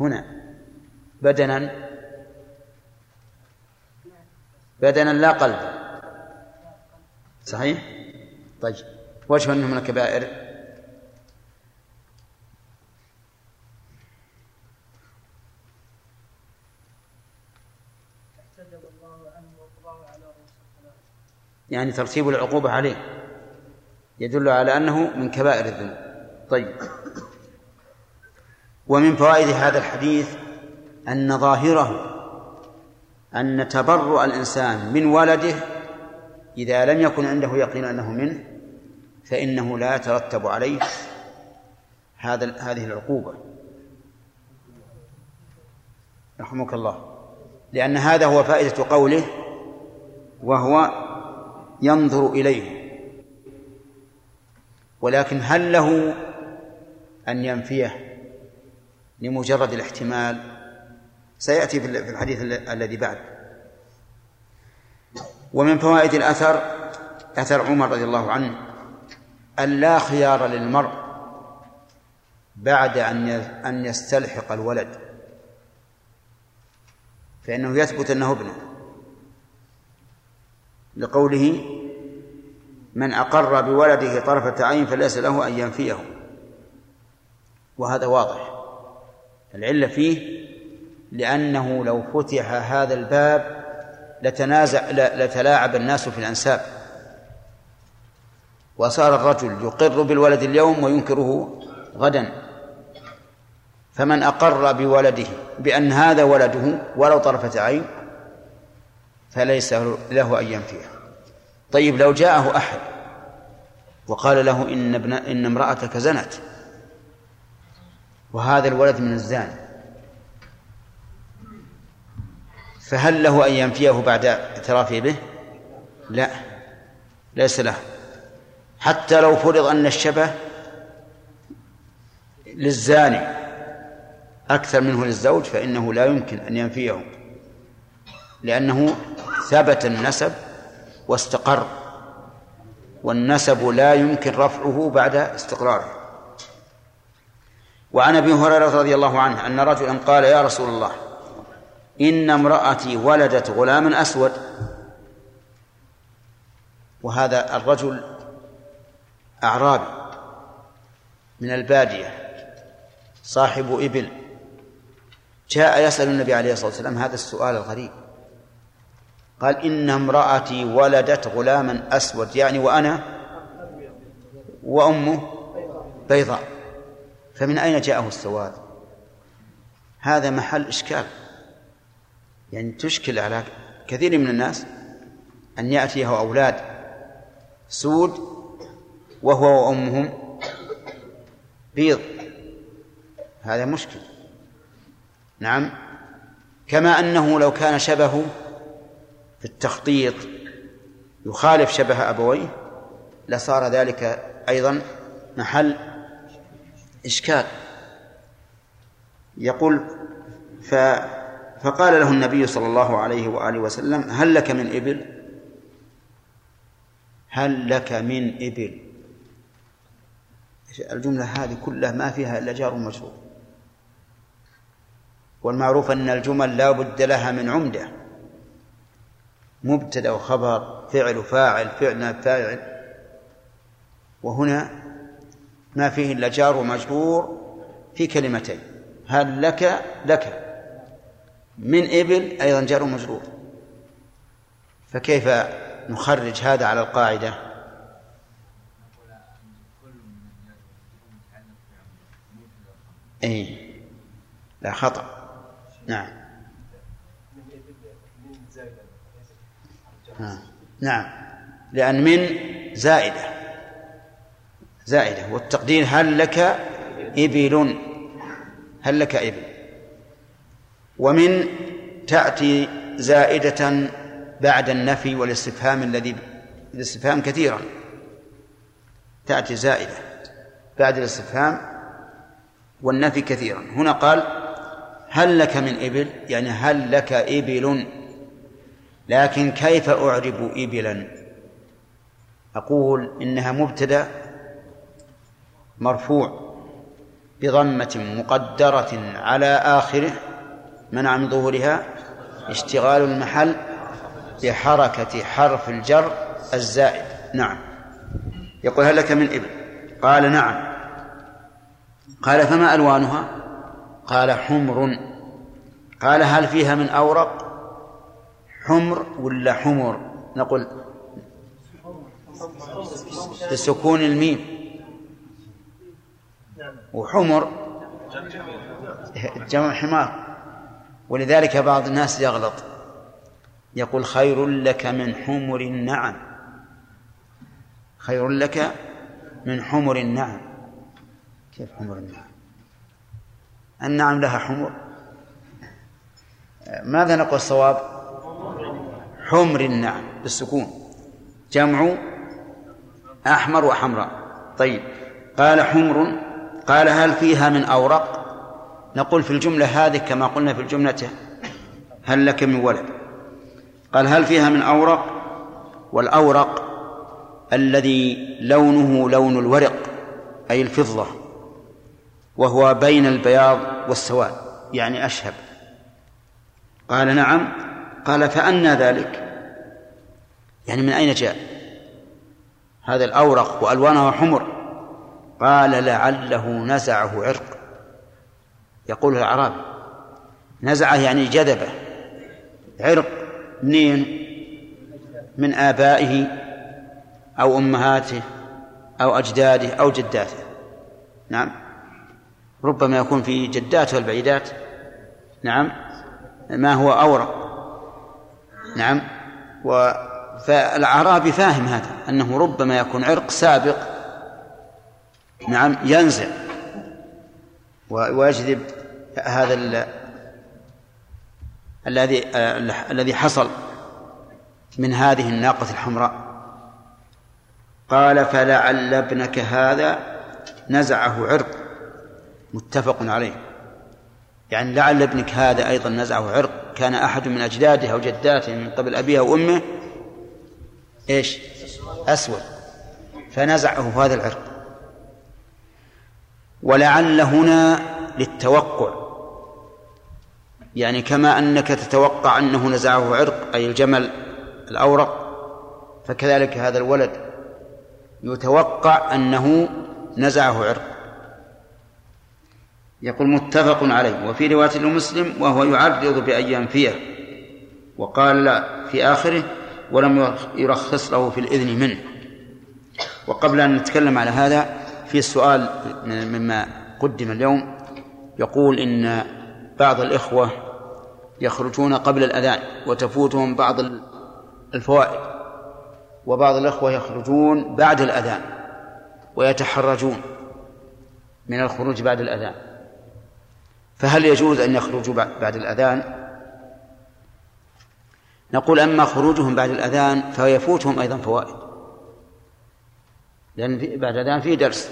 هنا. بدنا بدنا لا قلبا صحيح؟ طيب. وجه أنه من الكبائر يعني ترتيب العقوبة عليه. يدل على أنه من كبائر الذنوب. طيب. ومن فوائد هذا الحديث أن ظاهره أن تبرؤ الإنسان من ولده إذا لم يكن عنده يقين أنه منه فإنه لا يترتب عليه هذا هذه العقوبة. رحمك الله. لأن هذا هو فائدة قوله وهو ينظر إليه. ولكن هل له أن ينفيه لمجرد الاحتمال؟ سيأتي في الحديث الذي بعد. ومن فوائد الأثر أثر عمر رضي الله عنه أن لا خيار للمرء بعد أن أن يستلحق الولد فإنه يثبت أنه ابنه لقوله من أقر بولده طرفة عين فليس له أن ينفيه. وهذا واضح. العلة فيه لأنه لو فتح هذا الباب لتنازع لتلاعب الناس في الأنساب. وصار الرجل يقر بالولد اليوم وينكره غدا. فمن أقر بولده بأن هذا ولده ولو طرفة عين فليس له أن ينفيه. طيب لو جاءه أحد وقال له إن ابن إن امرأتك زنت وهذا الولد من الزاني فهل له أن ينفيه بعد اعترافه به؟ لا ليس له حتى لو فرض أن الشبه للزاني أكثر منه للزوج فإنه لا يمكن أن ينفيه لأنه ثبت النسب واستقر. والنسب لا يمكن رفعه بعد استقراره وعن أبي هريرة رضي الله عنه أن رجلا قال يا رسول الله إن امرأتي ولدت غلاما أسود. وهذا الرجل اعرابي من البادية صاحب إبل. جاء يسأل النبي عليه الصلاة والسلام هذا السؤال الغريب. قال إن امرأتي ولدت غلاما أسود يعني وأنا وأمه بيضاء. فمن أين جاءه السواد؟ هذا محل إشكال. يعني تشكل على كثير من الناس أن يأتيه أولاد سود وهو وأمهم بيض. هذا مشكل. نعم. كما أنه لو كان شبهه التخطيط يخالف شبه أبويه لصار ذلك أيضا محل إشكال. يقول ف فقال له النبي صلى الله عليه وآله وسلم هل لك من إبل؟ هل لك من إبل؟ الجملة هذه كلها ما فيها إلا جار ومجرور. والمعروف أن الجمل لا بد لها من عمدة. مبتدأ وخبر فعل وفاعل فعل فاعل. وهنا ما فيه إلا جار ومجرور في كلمتين. هل لك؟ لك. من إبل أيضا جار ومجرور. فكيف نخرج هذا على القاعدة؟ اي لا خطأ. نعم. نعم. لأن من زائدة. زائدة. والتقدير هل لك إبل؟ هل لك إبل؟ ومن تأتي زائدة بعد النفي والاستفهام الذي الاستفهام كثيرا. تأتي زائدة بعد الاستفهام والنفي كثيرا. هنا قال هل لك من إبل؟ يعني هل لك إبل؟ لكن كيف أعرب إبلا؟ أقول إنها مبتدأ مرفوع بضمة مقدرة على آخره منع من ظهورها اشتغال المحل بحركة حرف الجر الزائد. نعم. يقول هل لك من إبل؟ قال نعم. قال فما ألوانها؟ قال حمر. قال هل فيها من أورق؟ حمر ولا حمر؟ نقول بسكون الميم. وحمر جمع حمار. ولذلك بعض الناس يغلط. يقول خير لك من حمر النعم. خير لك من حمر النعم. كيف حمر النعم؟ النعم لها حمر. ماذا نقول؟ الصواب حمر النعم بالسكون. جمع أحمر وحمراء. طيب. قال حمر. قال هل فيها من أورق؟ نقول في الجملة هذه كما قلنا في الجملة هل لك من ولد. قال هل فيها من أورق؟ والأورق الذي لونه لون الورق أي الفضة وهو بين البياض والسواد يعني أشهب. قال نعم. قال فأنى ذلك. يعني من أين جاء؟ هذا الأورق وألوانه حمر. قال لعله نزعه عرق. يقول الأعرابي نزعه يعني جذبه. عرق منين؟ من آبائه أو أمهاته أو أجداده أو جداته. نعم. ربما يكون في جداته البعيدات نعم. ما هو أورق؟ نعم. و فالأعرابي فاهم هذا أنه ربما يكون عرق سابق. نعم ينزع. ويجذب هذا ال- الذي الذي حصل من هذه الناقة الحمراء. قال فلعل ابنك هذا نزعه عرق. متفق عليه. يعني لعل ابنك هذا أيضا نزعه عرق. كان أحد من أجداده أو جداته من قبل أبيه أو أمه إيش؟ أسود. فنزعه هذا العرق. ولعل هنا للتوقع. يعني كما أنك تتوقع أنه نزعه عرق أي الجمل الأورق فكذلك هذا الولد يتوقع أنه نزعه عرق. يقول متفق عليه وفي رواية لمسلم وهو يعرض بأن ينفيه وقال لا في آخره ولم يرخص له في الإذن منه. وقبل أن نتكلم على هذا في سؤال مما قدم اليوم يقول إن بعض الإخوة يخرجون قبل الأذان وتفوتهم بعض الفوائد وبعض الإخوة يخرجون بعد الأذان ويتحرجون من الخروج بعد الأذان. فهل يجوز أن يخرجوا بعد الأذان؟ نقول أما خروجهم بعد الأذان فيفوتهم أيضا فوائد. لأن بعد الأذان فيه درس.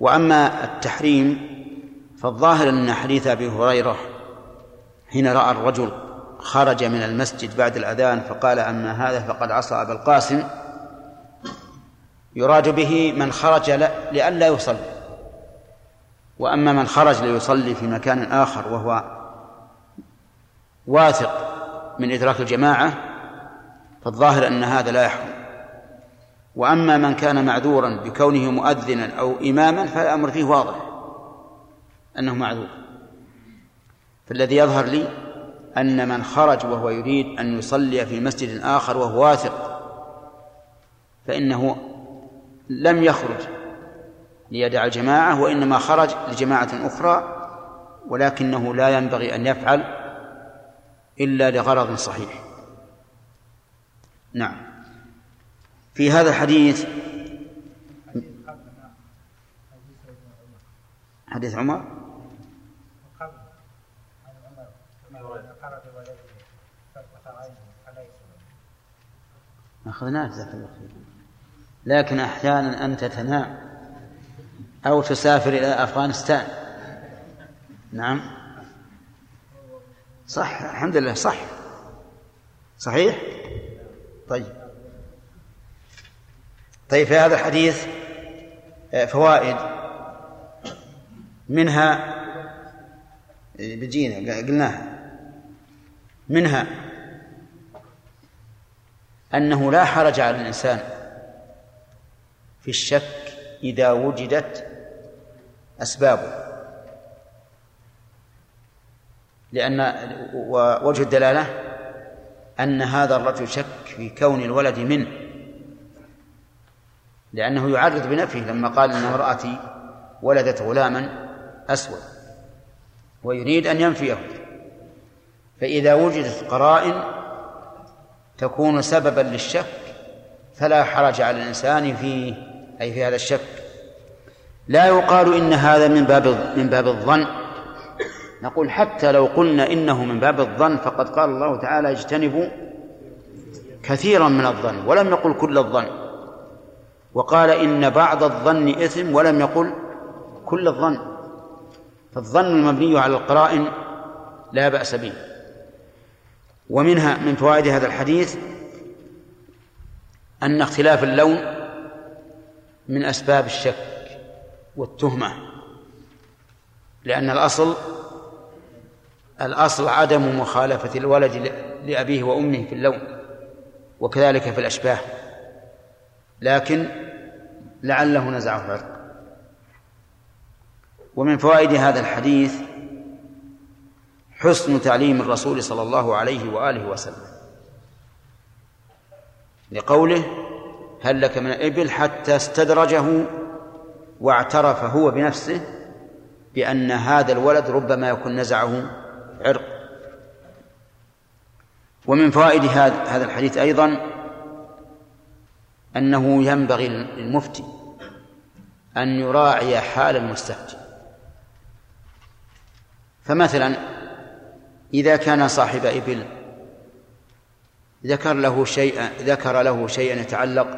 وأما التحريم فالظاهر أن حديث أبي هريرة حين رأى الرجل خرج من المسجد بعد الأذان فقال أما هذا فقد عصى أبا القاسم يراد به من خرج لئلا يصلي. وأما من خرج ليصلي في مكان آخر وهو واثق من إدراك الجماعة فالظاهر أن هذا لا يحرم وأما من كان معذورا بكونه مؤذنا أو إماما فالأمر فيه واضح أنه معذور. فالذي يظهر لي أن من خرج وهو يريد أن يصلي في مسجد آخر وهو واثق فإنه لم يخرج ليدع الجماعة وإنما خرج لجماعة أخرى ولكنه لا ينبغي أن يفعل إلا لغرض صحيح. نعم. في هذا الحديث حديث عمر؟ أخذناه جزاك الله خير. لكن أحيانا أنت تنام. أو تسافر إلى أفغانستان. نعم. صح الحمد لله صح. صحيح؟ طيب. طيب في هذا الحديث فوائد. منها بجينا قلناها. منها أنه لا حرج على الإنسان في الشك إذا وجدت أسبابه. لأن ووجه الدلالة أن هذا الرجل شك في كون الولد منه. لأنه يعرض بنفسه لما قال إن امرأتي ولدت غلاما أسود ويريد أن ينفيه. فإذا وجدت قرائن تكون سببا للشك فلا حرج على الإنسان فيه أي في هذا الشك. لا يقال إن هذا من باب من باب الظن. نقول حتى لو قلنا إنه من باب الظن فقد قال الله تعالى اجتنبوا كثيرا من الظن ولم يقل كل الظن. وقال إن بعض الظن إثم ولم يقل كل الظن. فالظن المبني على القرائن لا بأس به. ومنها من فوائد هذا الحديث أن اختلاف اللون من أسباب الشك. والتهمة. لأن الأصل الأصل عدم مخالفة الولد لأبيه وأمه في اللون وكذلك في الأشباه. لكن لعله نزعه عرق ومن فوائد هذا الحديث حسن تعليم الرسول صلى الله عليه وآله وسلم. لقوله هل لك من الإبل حتى استدرجه واعترف هو بنفسه بأن هذا الولد ربما يكون نزعه عرق. ومن فوائد هذا الحديث أيضا أنه ينبغي للمفتي أن يراعي حال المستفتي. فمثلا إذا كان صاحب إبل ذكر له شيئا ذكر له شيئا يتعلق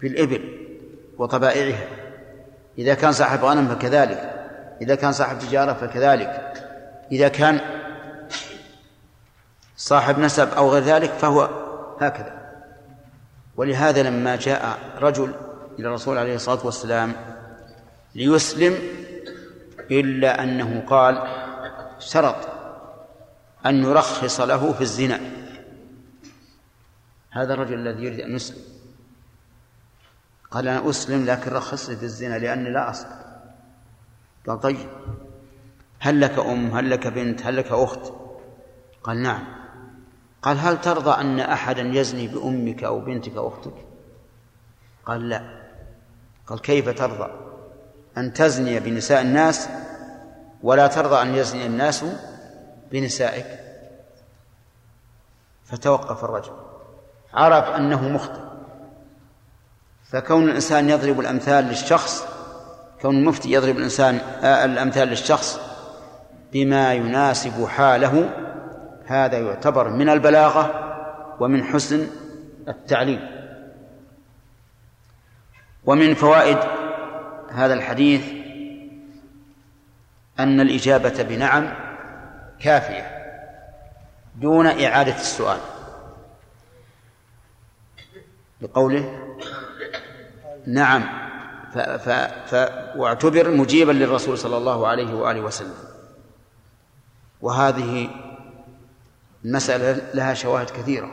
بالإبل وطبائعها. إذا كان صاحب غنم فكذلك. إذا كان صاحب تجارة فكذلك. إذا كان صاحب نسب أو غير ذلك فهو هكذا. ولهذا لما جاء رجل إلى الرسول عليه الصلاة والسلام ليسلم إلا أنه قال شرط أن يرخص له في الزنا. هذا الرجل الذي يريد أن يسلم. قال أنا أسلم لكن رخص لي في الزنا لأني لا أصل. قال طيب هل لك أم؟ هل لك بنت؟ هل لك أخت؟ قال نعم. قال هل ترضى أن أحدا يزني بأمك أو بنتك أو أختك؟ قال لا. قال كيف ترضى أن تزني بنساء الناس ولا ترضى أن يزني الناس بنسائك؟ فتوقف الرجل. عرف أنه مخطئ. فكون الإنسان يضرب الأمثال للشخص كون المفتي يضرب الإنسان آه، الأمثال للشخص بما يناسب حاله هذا يعتبر من البلاغة ومن حسن التعليم ومن فوائد هذا الحديث أن الإجابة بنعم كافية دون إعادة السؤال. بقوله نعم. ف ف ف واعتبر مجيبا للرسول صلى الله عليه وآله وسلم. وهذه المسألة لها شواهد كثيرة.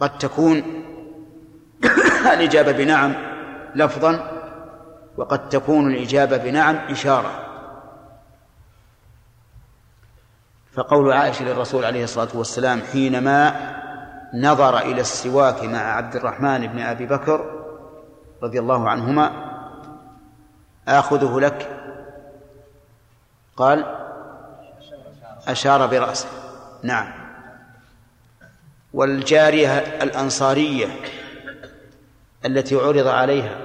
قد تكون الإجابة بنعم لفظا وقد تكون الإجابة بنعم إشارة. فقول عائشة للرسول عليه الصلاة والسلام حينما نظر إلى السواك مع عبد الرحمن بن أبي بكر رضي الله عنهما آخذه لك. قال أشار برأسه. نعم. والجارية الأنصارية التي عرض عليها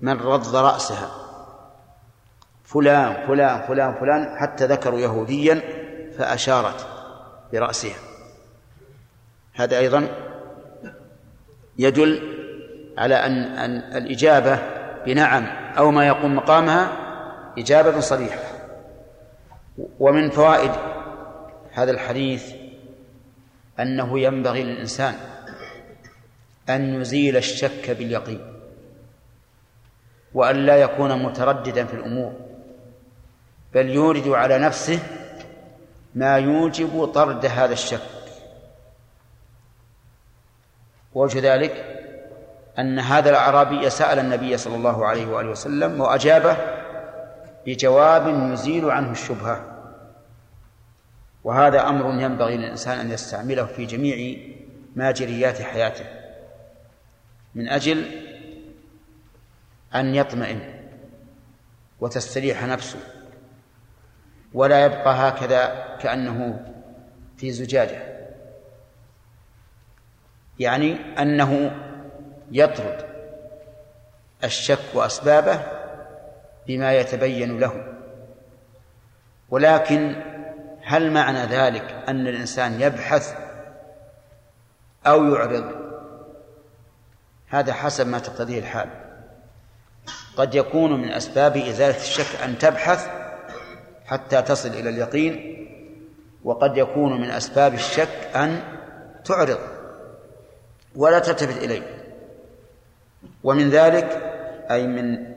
من رض رأسها. فلان فلان فلان فلان حتى ذكروا يهوديا فأشارت برأسها. هذا أيضا يدل على أن أن الإجابة بنعم أو ما يقوم مقامها إجابة صريحة. ومن فوائد هذا الحديث أنه ينبغي للإنسان أن يزيل الشك باليقين وأن لا يكون مترددا في الأمور بل يورد على نفسه ما يوجب طرد هذا الشك. ووجه ذلك أن هذا الأعرابي سأل النبي صلى الله عليه وآله وسلم وأجابه بجواب يزيل عنه الشبهة. وهذا أمر ينبغي للإنسان أن يستعمله في جميع ماجريات حياته. من أجل أن يطمئن وتستريح نفسه ولا يبقى هكذا كأنه في زجاجة. يعني أنه يطرد الشك وأسبابه بما يتبين له. ولكن هل معنى ذلك أن الإنسان يبحث أو يعرض؟ هذا حسب ما تقتضيه الحال. قد يكون من أسباب إزالة الشك أن تبحث حتى تصل إلى اليقين وقد يكون من أسباب الشك أن تعرض. ولا تلتفت إليه. ومن ذلك أي من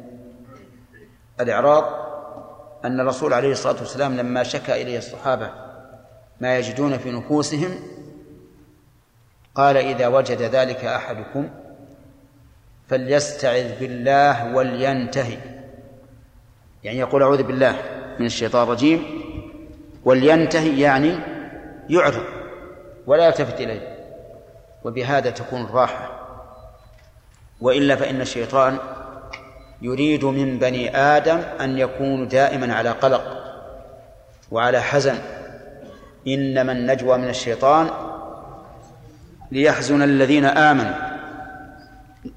الإعراض أن الرسول عليه الصلاة والسلام لما شكى إليه الصحابة ما يجدون في نفوسهم قال إذا وجد ذلك أحدكم فليستعذ بالله ولينتهي. يعني يقول أعوذ بالله من الشيطان الرجيم. ولينتهي يعني يعرض ولا يلتفت إليه. وبهذا تكون الراحة. وإلا فإن الشيطان يريد من بني آدم أن يكونوا دائما على قلق وعلى حزن. إنما النجوى من الشيطان ليحزن الذين آمنوا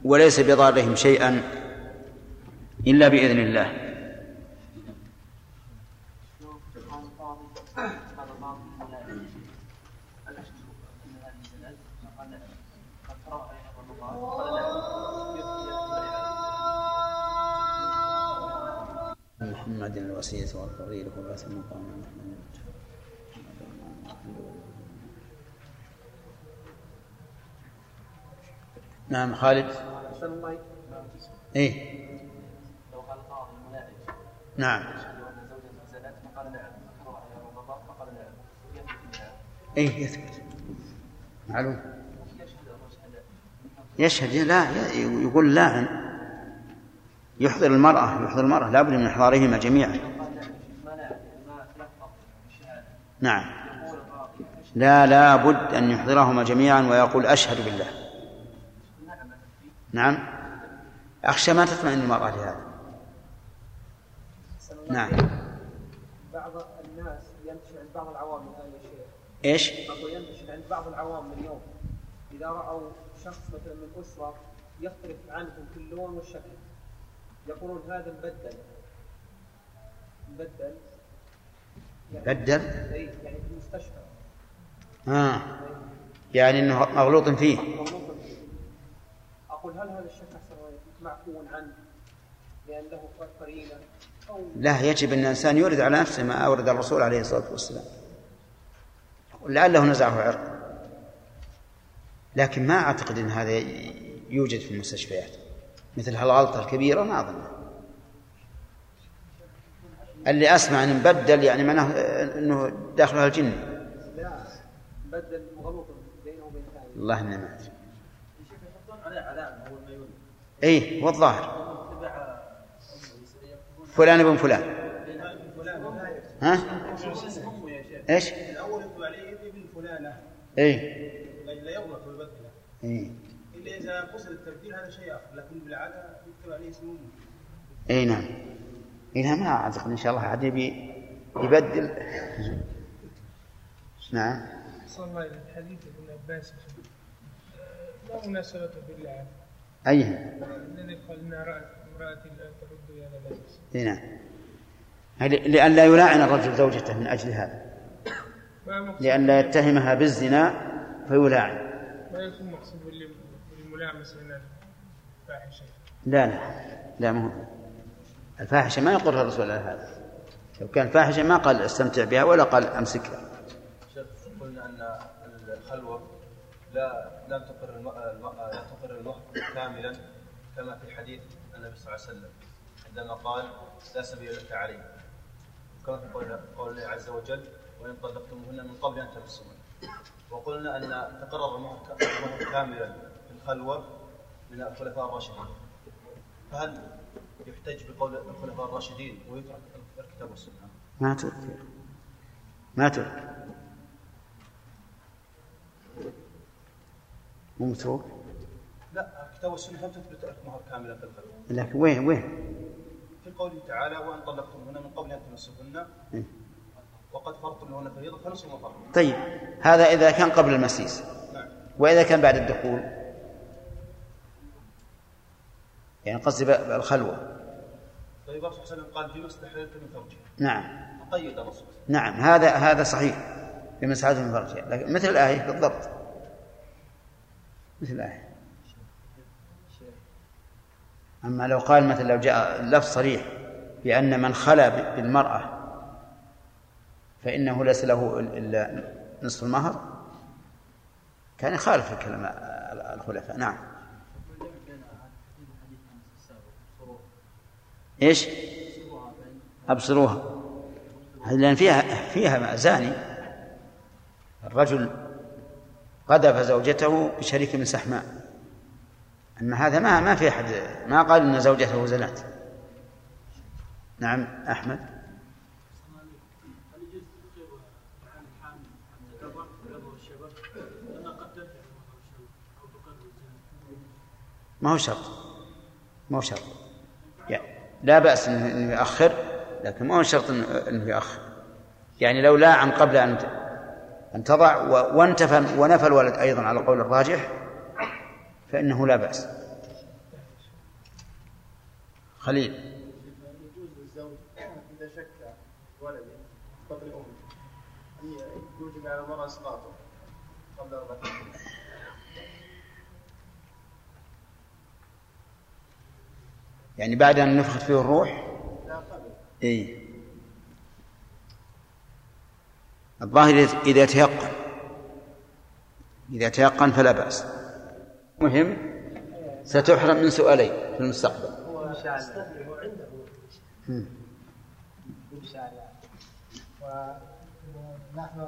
وليس بضارهم شيئا إلا بإذن الله. الوسيلة والفضيلة وبعث المقام محمد نعم خالد. إيه. لو قال قاضي نعم. فقال نعم فقال نعم يثبت إيه يثبت. معلوم. يشهد لا يقول لاعن يحضر المرأة يحضر المرأة لابد من إحضارهما جميعا. نعم. لا لا بد أن يحضرهما جميعا ويقول أشهد بالله. نعم. أخشى ما تطمئن المرأة لهذا. نعم. بعض الناس ينتشر عند بعض العوام من هذا الشيء إيش؟ أقول ينتشر عند بعض العوام اليوم إذا رأوا شخص مثلا من أسرة يختلف عنهم في اللون والشكل. يقولون هذا مبدل. مبدل. يعني بدل أي يعني في المستشفى. آه. يعني أنه مغلوط فيه. مغلوط فيه. أقول هل هذا الشخص معفو عنه؟ لأن له قرينة أو لا يجب أن الإنسان يورد على نفسه ما أورد الرسول عليه الصلاة والسلام. لعله نزعه عرق. لكن ما أعتقد أن هذا يوجد في المستشفيات. مثل هالغلطة الكبيرة ما أظن. اللي أسمع أن بدل يعني معناه أنه داخلها الجن. لا مبدل مغلوط بينه وبين الله إني ما أدري. إيه والظاهر تبع فلان ابن فلان. ها؟ إيش؟ الأول عليه ابن فلانة. إيه. لا يغلط ويبدله إيه. اذا قصد التبديل هذا شيء آخر لكن بالعادة يكتب عليه اسم امه اي نعم. اي نعم ما أعتقد إن شاء الله عاد يبي يبدل. نعم. صلى الله عليه حديث ابن عباس. لا مناسبة بالله أي. الذي قال إن رأت امرأتي لا ترد يا لا بأس اي نعم لئلا لا يلاعن الرجل زوجته من أجل هذا. ما لئلا يتهمها بالزنا فيلاعن ما يكون مقصود من لا لا لا ما هو. الفاحشة ما يقر الرسول على هذا. لو كان فاحشة ما قال استمتع بها ولا قال أمسكها. شيخ قلنا أن الخلوة لا لم تقر المرأة المرأة لا تقر المرأة كاملا كما في حديث النبي صلى الله عليه وسلم عندما قال لا سبيل لك عليه. كما في قول قول الله عز وجل وإن طلقتموهن من قبل أن تمسوهن وقلنا أن تقرر المهر كاملا. في الخلوة من الخلفاء الراشدين. فهل يحتج بقول الخلفاء الراشدين ويترك الكتاب والسنة؟ ما ترك. ما ترك. مو متروك؟ لا الكتاب والسنة لم تثبت المهر كاملا في الخلوة. لكن وين وين؟ في قوله تعالى وإن طلقتموهن من قبل أن تمسوهن إيه. وقد فرضتم لهن فريضة فنصف ما طيب هذا إذا كان قبل المسيس. نعم. وإذا كان بعد الدخول. يعني قصدي الخلوة طيب الرسول صلى الله عليه وسلم قال فيما استحللت من فرجها نعم. وقيد الرسول نعم هذا هذا صحيح. بما سعادة من فرجها لكن مثل الآية بالضبط. مثل الآية. أما لو قال مثلا لو جاء لفظ صريح بأن من خلا بالمرأة فإنه ليس له إلا نصف المهر كان يخالف الكلام الخلفاء. نعم. إيش؟ أبصروها. لأن فيها فيها زاني الرجل قذف زوجته بشريك من سحماء. أما هذا ما ما في أحد ما قال إن زوجته زنت. نعم أحمد. ما هو شرط. ما هو شرط. لا بأس أنه يؤخر لكن ما هو شرط أنه يؤخر. يعني لو لا عن قبل أن أن تضع وانتفى ونفى الولد أيضا على القول الراجح فإنه لا بأس. خليل. إذا شك ولد قبل أمه يوجب على المرأة إسقاطه قبل أربعة يعني بعد أن نفخت فيه الروح؟ لا قبل. إيه الظاهر إذا تيقن. إذا تيقن فلا بأس. مهم. ستحرم من سؤالين في المستقبل. شاء الله. ونحن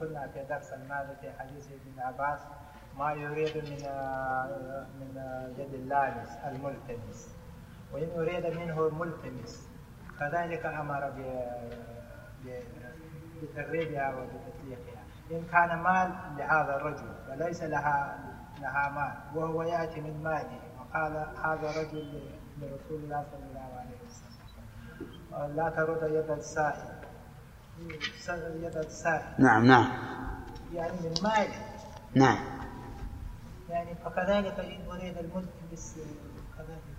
قلنا في درس الماضي في حديث ابن عباس ما يريد من من يد اللامس الملتمس. وإن أريد منه الملتمس كذلك أمر بتغريبها وبتطليقها إن كان مال لهذا الرجل وليس لها لها مال وهو يأتي من ماله. وقال هذا رجل لرسول الله صلى الله عليه وسلم. لا ترد يد السائل. يد السائل. نعم نعم. يعني من ماله. نعم. يعني فكذلك إن أريد الملتمس كذلك.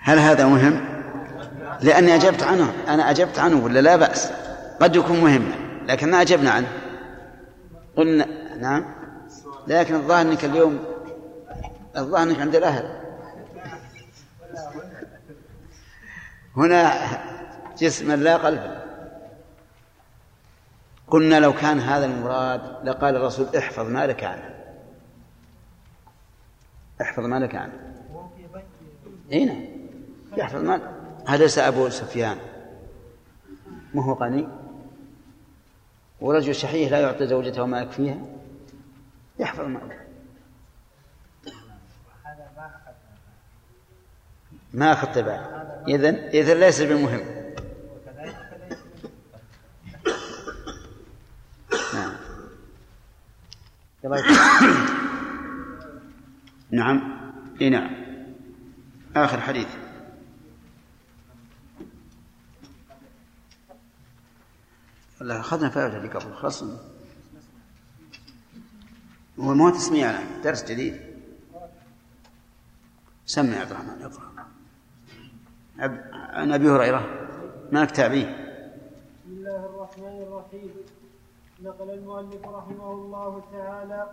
هل هذا مهم؟ لأني أجبت عنه. أنا أجبت عنه ولا لا بأس؟ قد يكون مهما لكن ما أجبنا عنه. قلنا نعم. لكن الظاهر أنك اليوم الظاهر أنك عند الأهل. هنا جسما لا قلبا قلنا لو كان هذا المراد لقال الرسول احفظ مالك عنه. احفظ مالك عنه. هو في بيت إي نعم. يحفظ مال هذا أبو سفيان. ما هو غني؟ ورجل شحيح لا يعطي زوجته ما يكفيها؟ يحفظ ماله ما أخذ ما أخذت بالي اذا اذا ليس بمهم وكذلك ليس نعم يلا. نعم. إي نعم. آخر حديث. لا اخذنا فائدة اللي قبل خلاص. هو ما تسمية الآن درس جديد. سمع يا عبد الرحمن اقرأ. عن أبي هريرة مالك تعبيه بسم الله الرحمن الرحيم. نقل المؤلف رحمه الله تعالى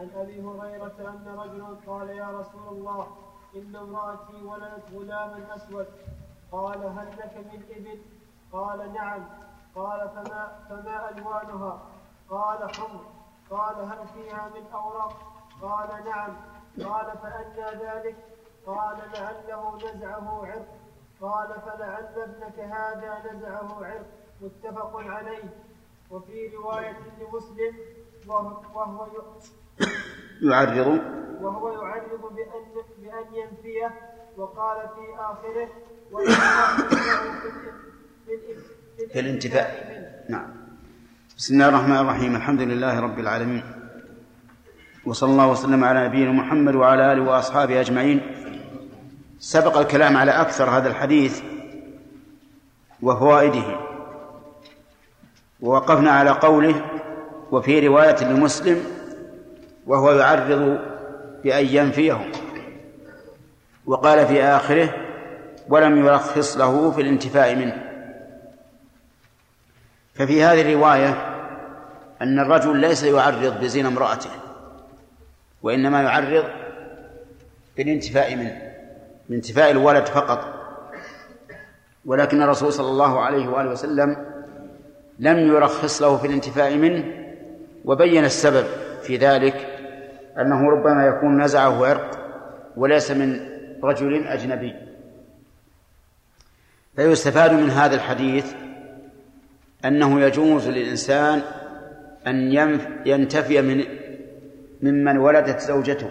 عن أبي هريرة أن رجلا قال يا رسول الله إن امرأتي ولدت غلاما أسود. قال هل لك من إبل؟ قال نعم. قال فما فما ألوانها؟ قال حمر. قال هل فيها من أوراق؟ قال نعم. قال فأنى ذلك؟ قال لعله نزعه عرق. قال فلعل ابنك هذا نزعه عرق. متفق عليه. وفي رواية لمسلم وهو يعرض. وهو يعرض بأن بأن ينفيه وقال في آخره في ال- في ال- في الانتفاء. نعم. بسم الله الرحمن الرحيم. الحمد لله رب العالمين. وصلى الله وسلم على نبينا محمد وعلى آله وأصحابه أجمعين. سبق الكلام على أكثر هذا الحديث وفوائده. ووقفنا على قوله وفي رواية لمسلم وهو يعرض بأن ينفيه. وقال في آخره ولم يرخص له في الانتفاء منه. ففي هذه الرواية أن الرجل ليس يعرض بزنا امرأته وإنما يعرض بالانتفاء منه بانتفاء الولد فقط. ولكن الرسول صلى الله عليه وآله وسلم لم يرخص له في الانتفاع منه وبين السبب في ذلك أنه ربما يكون نزعه عرق وليس من رجل أجنبي. فيستفاد من هذا الحديث أنه يجوز للإنسان أن ينتفي من ممن ولدت زوجته.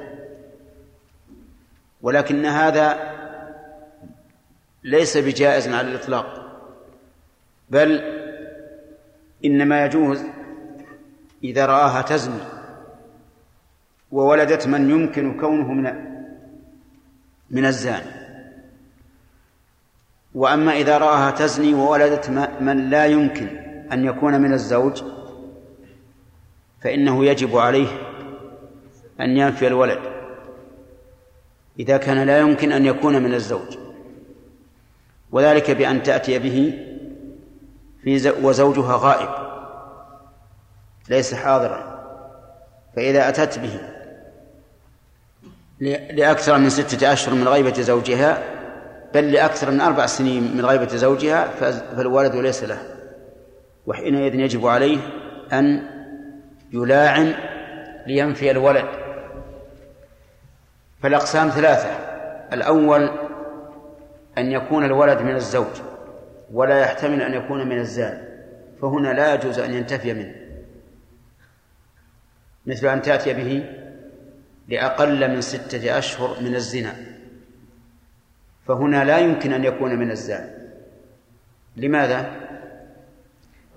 ولكن هذا ليس بجائز على الإطلاق بل إنما يجوز إذا رآها تزني وولدت من يمكن كونه من من الزاني. وأما إذا رآها تزني وولدت من لا يمكن أن يكون من الزوج فإنه يجب عليه أن ينفي الولد إذا كان لا يمكن أن يكون من الزوج. وذلك بأن تأتي به في وزوجها غائب. ليس حاضرا. فإذا أتت به لأكثر من ستة أشهر من غيبة زوجها بل لأكثر من أربع سنين من غيبة زوجها فالولد ليس له. وحينئذ يجب عليه أن يلاعن لينفي الولد. فالأقسام ثلاثة. الأول أن يكون الولد من الزوج. ولا يحتمل أن يكون من الزاد فهنا لا يجوز أن ينتفي منه. مثل أن تأتي به لأقل من ستة أشهر من الزنا فهنا لا يمكن أن يكون من الزاد لماذا؟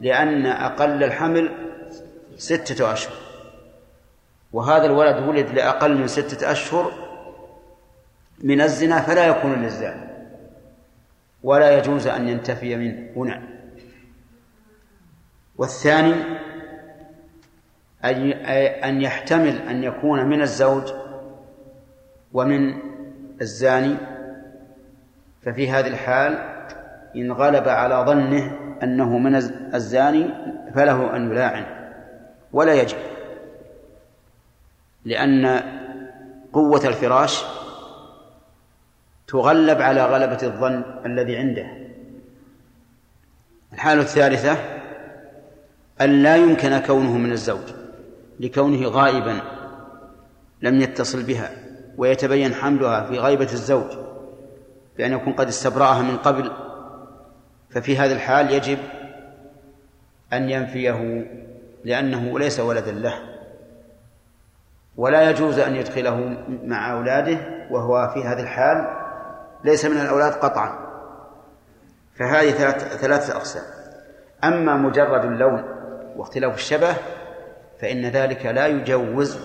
لأن أقل الحمل ستة أشهر وهذا الولد ولد لأقل من ستة أشهر من الزنا فلا يكون للزاد ولا يجوز أن ينتفي منه هنا. والثاني أن يحتمل أن يكون من الزوج ومن الزاني. ففي هذه الحال إن غلب على ظنه أنه من الزاني فله أن يلاعن. ولا يجب لأن قوة الفراش تغلب على غلبة الظن الذي عنده. الحالة الثالثة أن لا يمكن كونه من الزوج لكونه غائبا لم يتصل بها ويتبين حملها في غيبة الزوج بأن يكون قد استبرأها من قبل. ففي هذه الحال يجب أن ينفيه لأنه ليس ولدا له. ولا يجوز أن يدخله مع أولاده وهو في هذه الحال ليس من الأولاد قطعا. فهذه ثلاث ثلاثة أقسام. أما مجرد اللون واختلاف الشبه فإن ذلك لا يجوز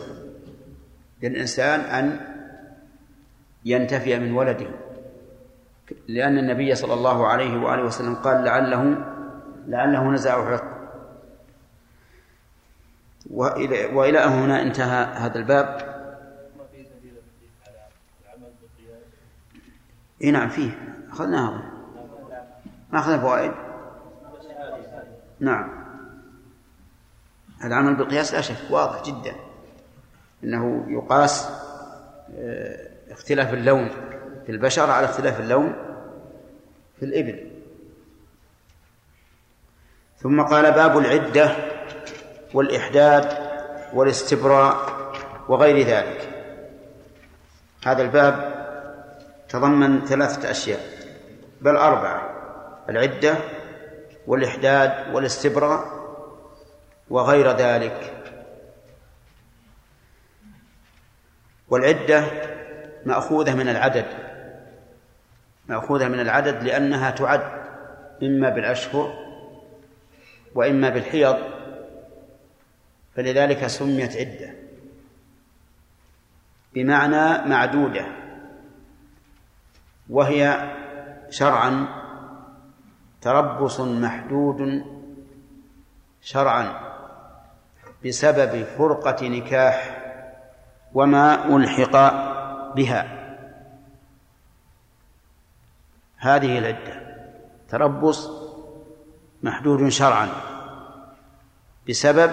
للإنسان أن ينتفي من ولده لأن النبي صلى الله عليه وآله وسلم قال لعله لعله نزع عرق وإلى وإلى هنا انتهى هذا الباب. إي نعم فيه. أخذناها. ما اخذنا فوائد نعم. العمل بالقياس لا شك واضح جدا. إنه يقاس آه، اختلاف اللون في البشر على اختلاف اللون في الإبل. ثم قال باب العدة والإحداد والاستبراء وغير ذلك. هذا الباب تضمن ثلاثة أشياء بل أربعة العدة والإحداد والاستبراء وغير ذلك. والعدة مأخوذة من العدد مأخوذة من العدد لأنها تعد إما بالأشهر وإما بالحيض فلذلك سميت عدة بمعنى معدودة. وهي شرعا تربص محدود شرعا بسبب فرقة نكاح وما ألحق بها. هذه العدة. تربص محدود شرعا بسبب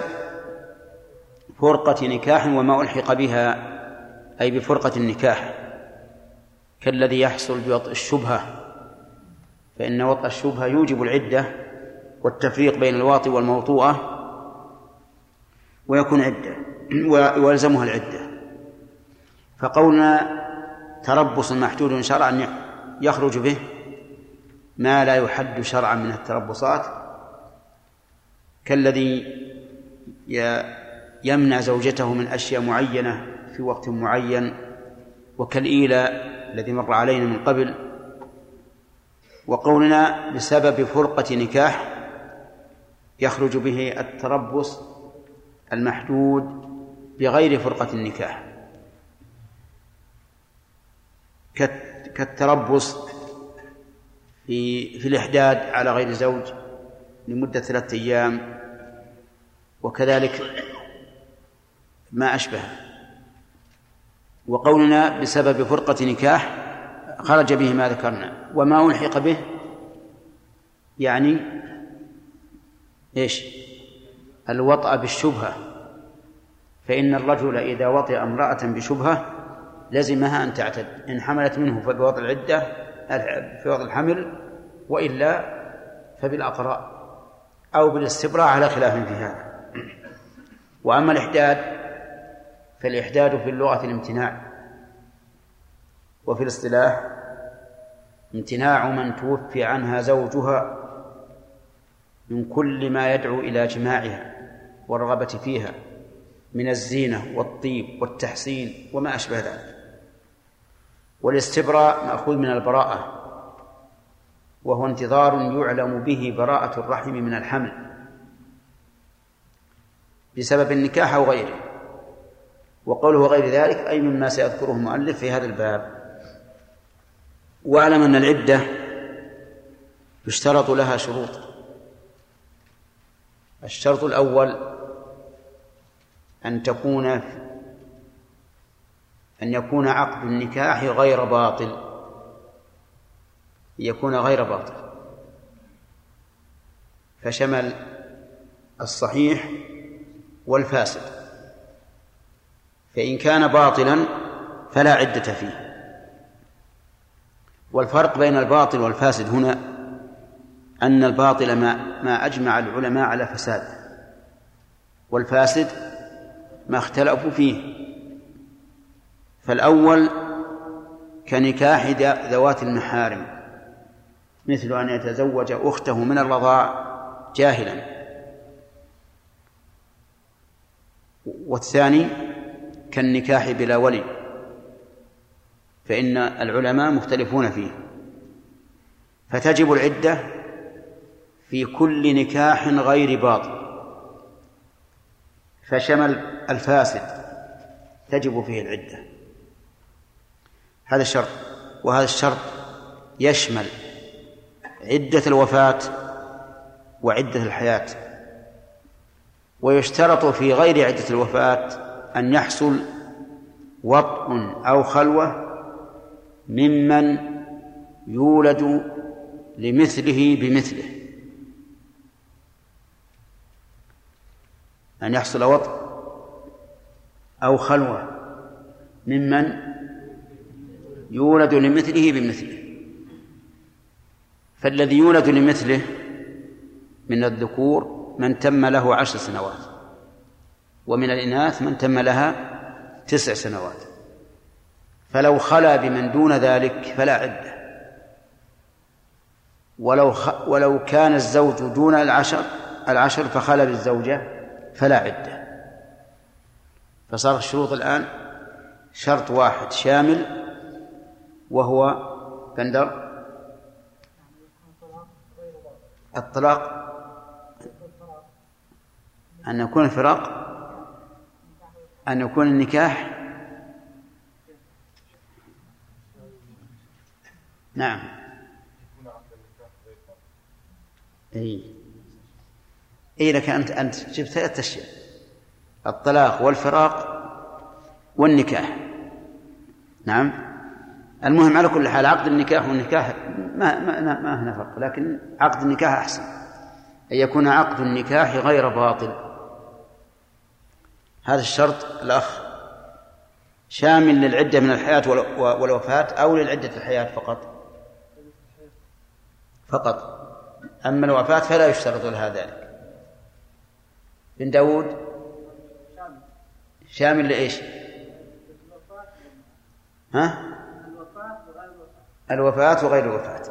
فرقة نكاح وما ألحق بها أي بفرقة النكاح. كالذي يحصل بوطء الشبهة فإن وطء الشبهة يوجب العدة والتفريق بين الواطي والموطوءة ويكون عدة ويلزمها العدة. فقولنا تربص محدود شرعا يخرج به ما لا يحد شرعا من التربصات كالذي يمنع زوجته من أشياء معينة في وقت معين وكالإيلاء الذي مر علينا من قبل وقولنا بسبب فرقة نكاح يخرج به التربص المحدود بغير فرقة النكاح. كالتربص في في الإحداد على غير زوج لمدة ثلاثة أيام وكذلك ما أشبه. وقولنا بسبب فرقة نكاح خرج به ما ذكرنا. وما ألحق به يعني إيش؟ الوطأ بالشبهة. فإن الرجل إذا وطئ امرأة بشبهة لزمها أن تعتد. إن حملت منه فبوضع العدة في وضع الحمل وإلا فبالأقراء أو بالاستبراء على خلاف في هذا. وأما الإحداد فالإحداد في اللغة الامتناع وفي الاصطلاح امتناع من توفي عنها زوجها من كل ما يدعو إلى جماعها والرغبة فيها من الزينة والطيب والتحسين وما أشبه ذلك. والاستبراء مأخوذ من البراءة وهو انتظار يعلم به براءة الرحم من الحمل بسبب النكاح أو غيره. وقوله غير ذلك أي مما سيذكره المؤلف في هذا الباب. واعلم أن العدة يشترط لها شروط. الشرط الأول أن تكون أن يكون عقد النكاح غير باطل. يكون غير باطل. فشمل الصحيح والفاسد. فإن كان باطلا فلا عدة فيه. والفرق بين الباطل والفاسد هنا أن الباطل ما ما أجمع العلماء على فساد والفاسد ما اختلفوا فيه. فالأول كنكاح ذوات المحارم مثل أن يتزوج أخته من الرضاع جاهلا. والثاني كالنكاح بلا ولي فإن العلماء مختلفون فيه. فتجب العدة في كل نكاح غير باطل. فشمل الفاسد تجب فيه العدة. هذا الشرط وهذا الشرط يشمل عدة الوفاة وعدة الحياة ويشترط في غير عدة الوفاة أن يحصل وطء أو خلوة ممن يولد لمثله بمثله. أن يحصل وطء أو خلوة ممن يولد لمثله بمثله. فالذي يولد لمثله من الذكور من تم له عشر سنوات. ومن الإناث من تم لها تسع سنوات. فلو خلا بمن دون ذلك فلا عدة. ولو خ... ولو كان الزوج دون العشر العشر فخلا بالزوجة فلا عدة. فصار الشروط الآن شرط واحد شامل وهو بندر الطلاق أن يكون الفراق أن يكون النكاح نعم. إي. إي لك أنت أنت جبت ثلاث أشياء. الطلاق والفراق والنكاح. نعم. المهم على كل حال عقد النكاح والنكاح ما ما ما هنا فرق لكن عقد النكاح أحسن. أن يكون عقد النكاح غير باطل. هذا الشرط الأخ شامل للعدة من الحياة والوفاة أو للعدة الحياة فقط. فقط. أما الوفاة فلا يشترط لها ذلك. بن داود؟ شامل لإيش؟ ها؟ الوفاة وغير الوفاة.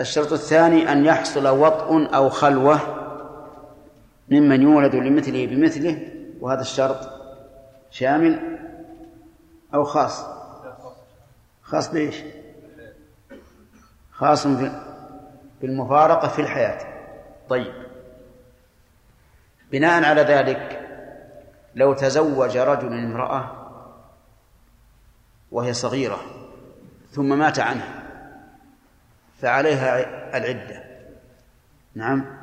الشرط الثاني أن يحصل وطء أو خلوة ممن يولد لمثله بمثله وهذا الشرط شامل أو خاص؟ خاص بإيش؟ خاص بالمفارقة في الحياة. طيب. بناء على ذلك لو تزوج رجل امرأة وهي صغيرة ثم مات عنها فعليها العدة. نعم؟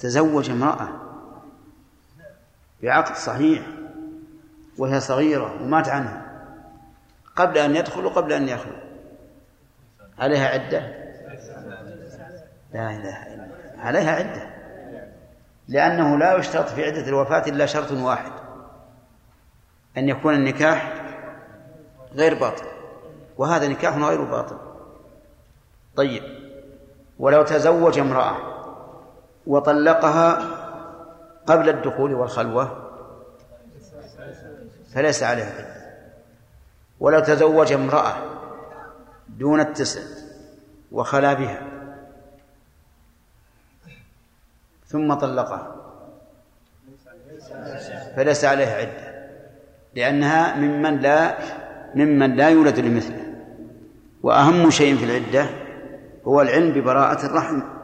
تزوج امرأة بعقد صحيح وهي صغيرة ومات عنها قبل أن يدخل وقبل أن يخلو عليها عدة؟ لا إله إلا عليها عدة. لأنه لا يشترط في عدة الوفاة إلا شرط واحد. أن يكون النكاح غير باطل. وهذا نكاح غير باطل. طيب. ولو تزوج امرأة وطلقها قبل الدخول والخلوة. فليس عليها عدة ولو تزوج امرأة دون التسع وخلا بها. ثم طلقها. فليس عليها عدة. لأنها ممن لا ممن لا يولد لمثله. وأهم شيء في العدة هو العلم ببراءة الرحم.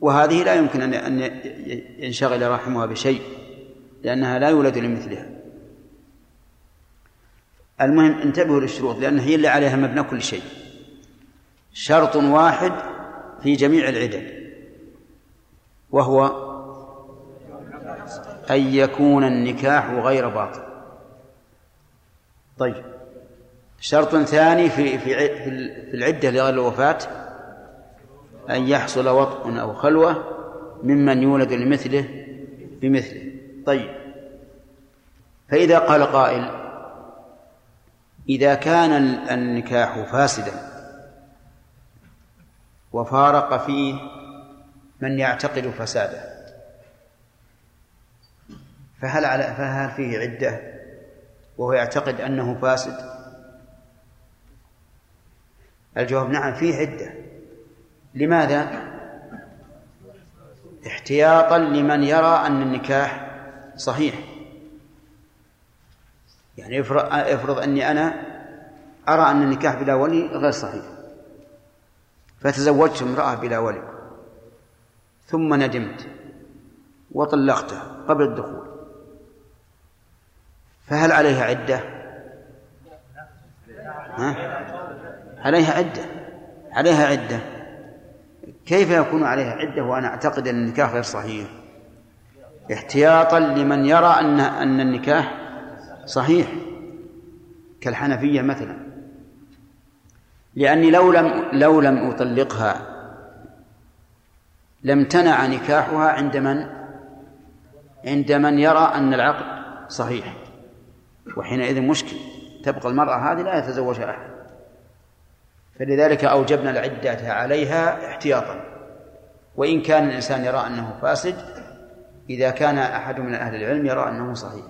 وهذه لا يمكن أن ينشغل رحمها بشيء لأنها لا يولد لمثلها. المهم انتبهوا للشروط لأن هي اللي عليها مبنى كل شيء. شرط واحد في جميع العدد وهو أن يكون النكاح غير باطل. طيب. شرط ثاني في في في العدة لغير الوفاة أن يحصل وطء أو خلوة ممن يولد لمثله بمثله. طيب. فإذا قال قائل إذا كان النكاح فاسدا وفارق فيه من يعتقد فساده فهل على فهل فيه عدة وهو يعتقد أنه فاسد؟ الجواب نعم فيه عدة. لماذا؟ احتياطا لمن يرى أن النكاح صحيح. يعني افرض, افرض أني أنا أرى أن النكاح بلا ولي غير صحيح. فتزوجت امرأة بلا ولي. ثم ندمت وطلقتها قبل الدخول. فهل عليها عدة؟ ها؟ عليها عدة. عليها عدة. كيف يكون عليها عدة وأنا أعتقد أن النكاح غير صحيح؟ احتياطا لمن يرى أن أن النكاح صحيح. كالحنفية مثلا. لأني لو لم لو لم أطلقها لم تنع نكاحها عند من؟ عند من يرى أن العقد صحيح. وحينئذ مشكل. تبقى المرأة هذه لا يتزوجها أحد. فلذلك أوجبنا العدة عليها احتياطا. وإن كان الإنسان يرى أنه فاسد إذا كان أحد من أهل العلم يرى أنه صحيح.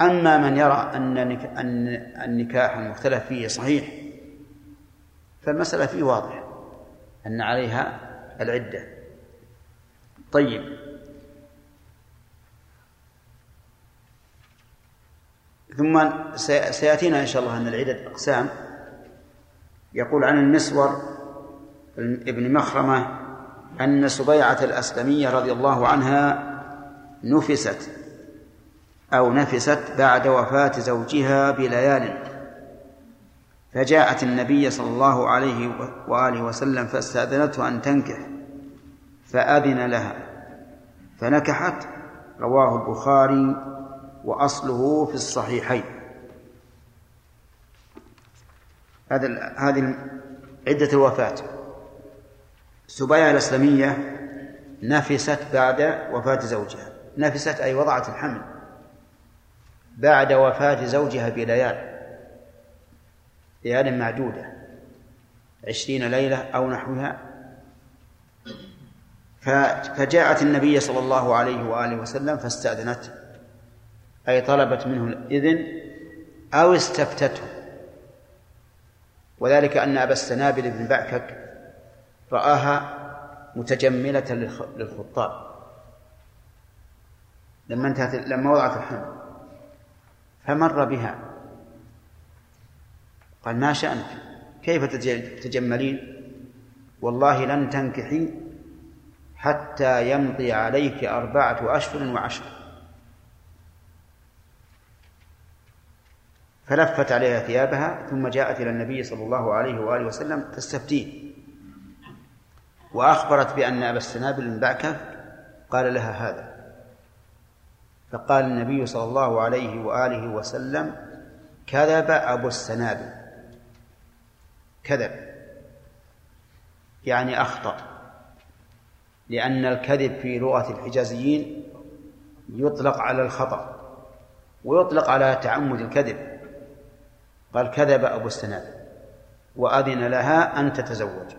أما من يرى أن أن النكاح المختلف فيه صحيح فالمسألة فيه واضحة أن عليها العدة. طيب. ثم سيأتينا إن شاء الله أن العدد أقسام. يقول عن المسور ابن مخرمة أن سبيعة الأسلمية رضي الله عنها نفست أو نفست بعد وفاة زوجها بليال. فجاءت النبي صلى الله عليه وآله وسلم فاستأذنته أن تنكح فأذن لها فنكحت. رواه البخاري وأصله في الصحيحين. هذا هذه عدة الوفاة. سبيعة الإسلامية نفست بعد وفاة زوجها. نفست أي وضعت الحمل بعد وفاة زوجها بليال. ليال معدودة. عشرين ليلة أو نحوها. فجاءت النبي صلى الله عليه وآله وسلم فاستأذنت أي طلبت منه الإذن أو استفتته. وذلك أن أبا السنابل بن بعكك رآها متجملة للخطاب. لما انتهت لما وضعت الحمل. فمر بها. قال ما شأنك؟ كيف تتجملين والله لن تنكحي حتى يمضي عليك أربعة أشهر وعشر فلفت عليها ثيابها ثم جاءت إلى النبي صلى الله عليه وآله وسلم تستفتيه. وأخبرت بأن أبا السنابل بن بعكة قال لها هذا. فقال النبي صلى الله عليه وآله وسلم كذب أبو السنابل كذب. يعني أخطأ. لأن الكذب في لغة الحجازيين يطلق على الخطأ ويطلق على تعمد الكذب. قال كذب أبو السنابل وأذن لها أن تتزوج.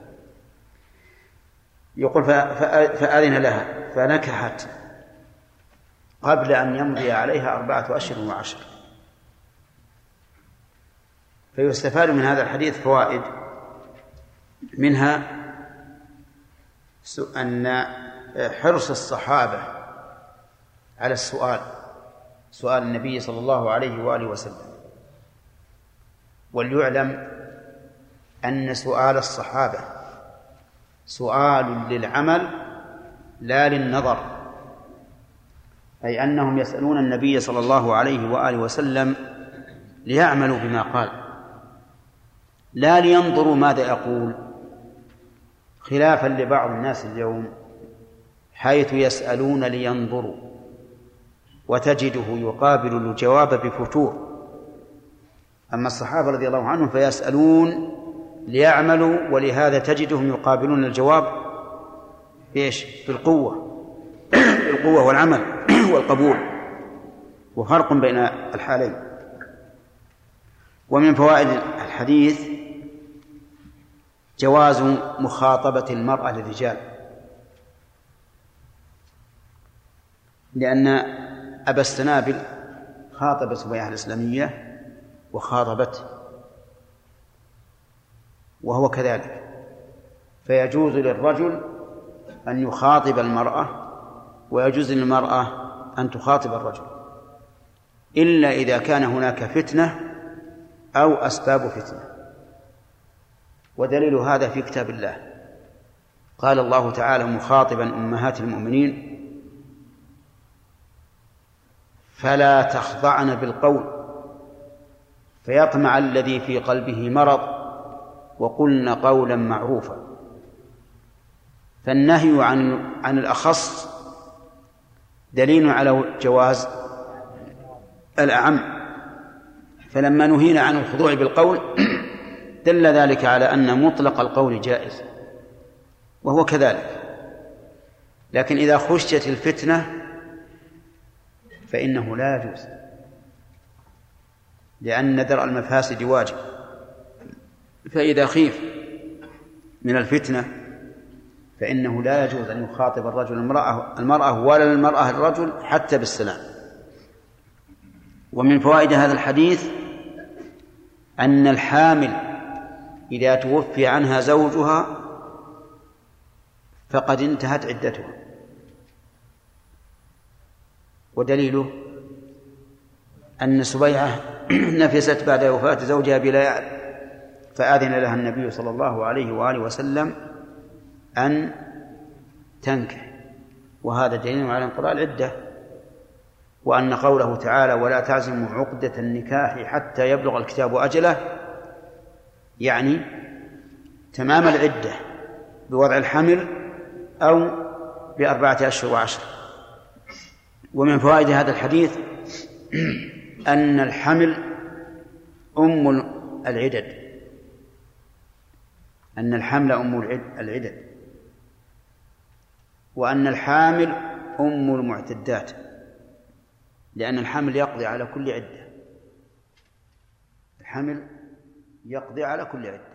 يقول فأذن لها فنكحت قبل أن يمضي عليها أربعة أشهر وعشر. فيستفاد من هذا الحديث فوائد منها أن حرص الصحابة على السؤال سؤال النبي صلى الله عليه وآله وسلم. وليعلم أن سؤال الصحابة سؤال للعمل لا للنظر. أي أنهم يسألون النبي صلى الله عليه وآله وسلم ليعملوا بما قال لا لينظروا ماذا يقول. خلافا لبعض الناس اليوم حيث يسألون لينظروا وتجده يقابل الجواب بفتور. أما الصحابة رضي الله عنهم فيسألون ليعملوا ولهذا تجدهم يقابلون الجواب بإيش؟ بالقوة. بالقوة والعمل والقبول. وفرق بين الحالين. ومن فوائد الحديث جواز مخاطبة المرأة للرجال. لأن أبا السنابل خاطب سبيعة الإسلامية وخاطبته. وهو كذلك. فيجوز للرجل أن يخاطب المرأة ويجوز للمرأة أن تخاطب الرجل إلا إذا كان هناك فتنة أو أسباب فتنة. ودليل هذا في كتاب الله. قال الله تعالى مخاطبا أمهات المؤمنين فلا تخضعن بالقول فيطمع الذي في قلبه مرض وقلن قولا معروفا. فالنهي عن عن الأخص دليل على جواز الأعم. فلما نهينا عن الخضوع بالقول دل ذلك على أن مطلق القول جائز وهو كذلك. لكن إذا خشيت الفتنة فإنه لا يجوز. لأن درء المفاسد واجب. فإذا خيف من الفتنة فإنه لا يجوز أن يخاطب الرجل المرأة المرأة ولا المرأة الرجل حتى بالسلام. ومن فوائد هذا الحديث أن الحامل إذا توفي عنها زوجها فقد انتهت عدتها. ودليله أن سبيعة نفست بعد وفاة زوجها بلا يعلم فآذن لها النبي صلى الله عليه وآله وسلم أن تنكح. وهذا دليل على انقضاء العدة وأن قوله تعالى ولا تعزموا عقدة النكاح حتى يبلغ الكتاب أجله يعني تمام العدة بوضع الحمل أو بأربعة أشهر وعشر. ومن فوائد هذا الحديث أن الحمل أم العدد. أن الحمل أم العدد. وأن الحامل أم المعتدات. لأن الحمل يقضي على كل عدة. الحمل يقضي على كل عدة.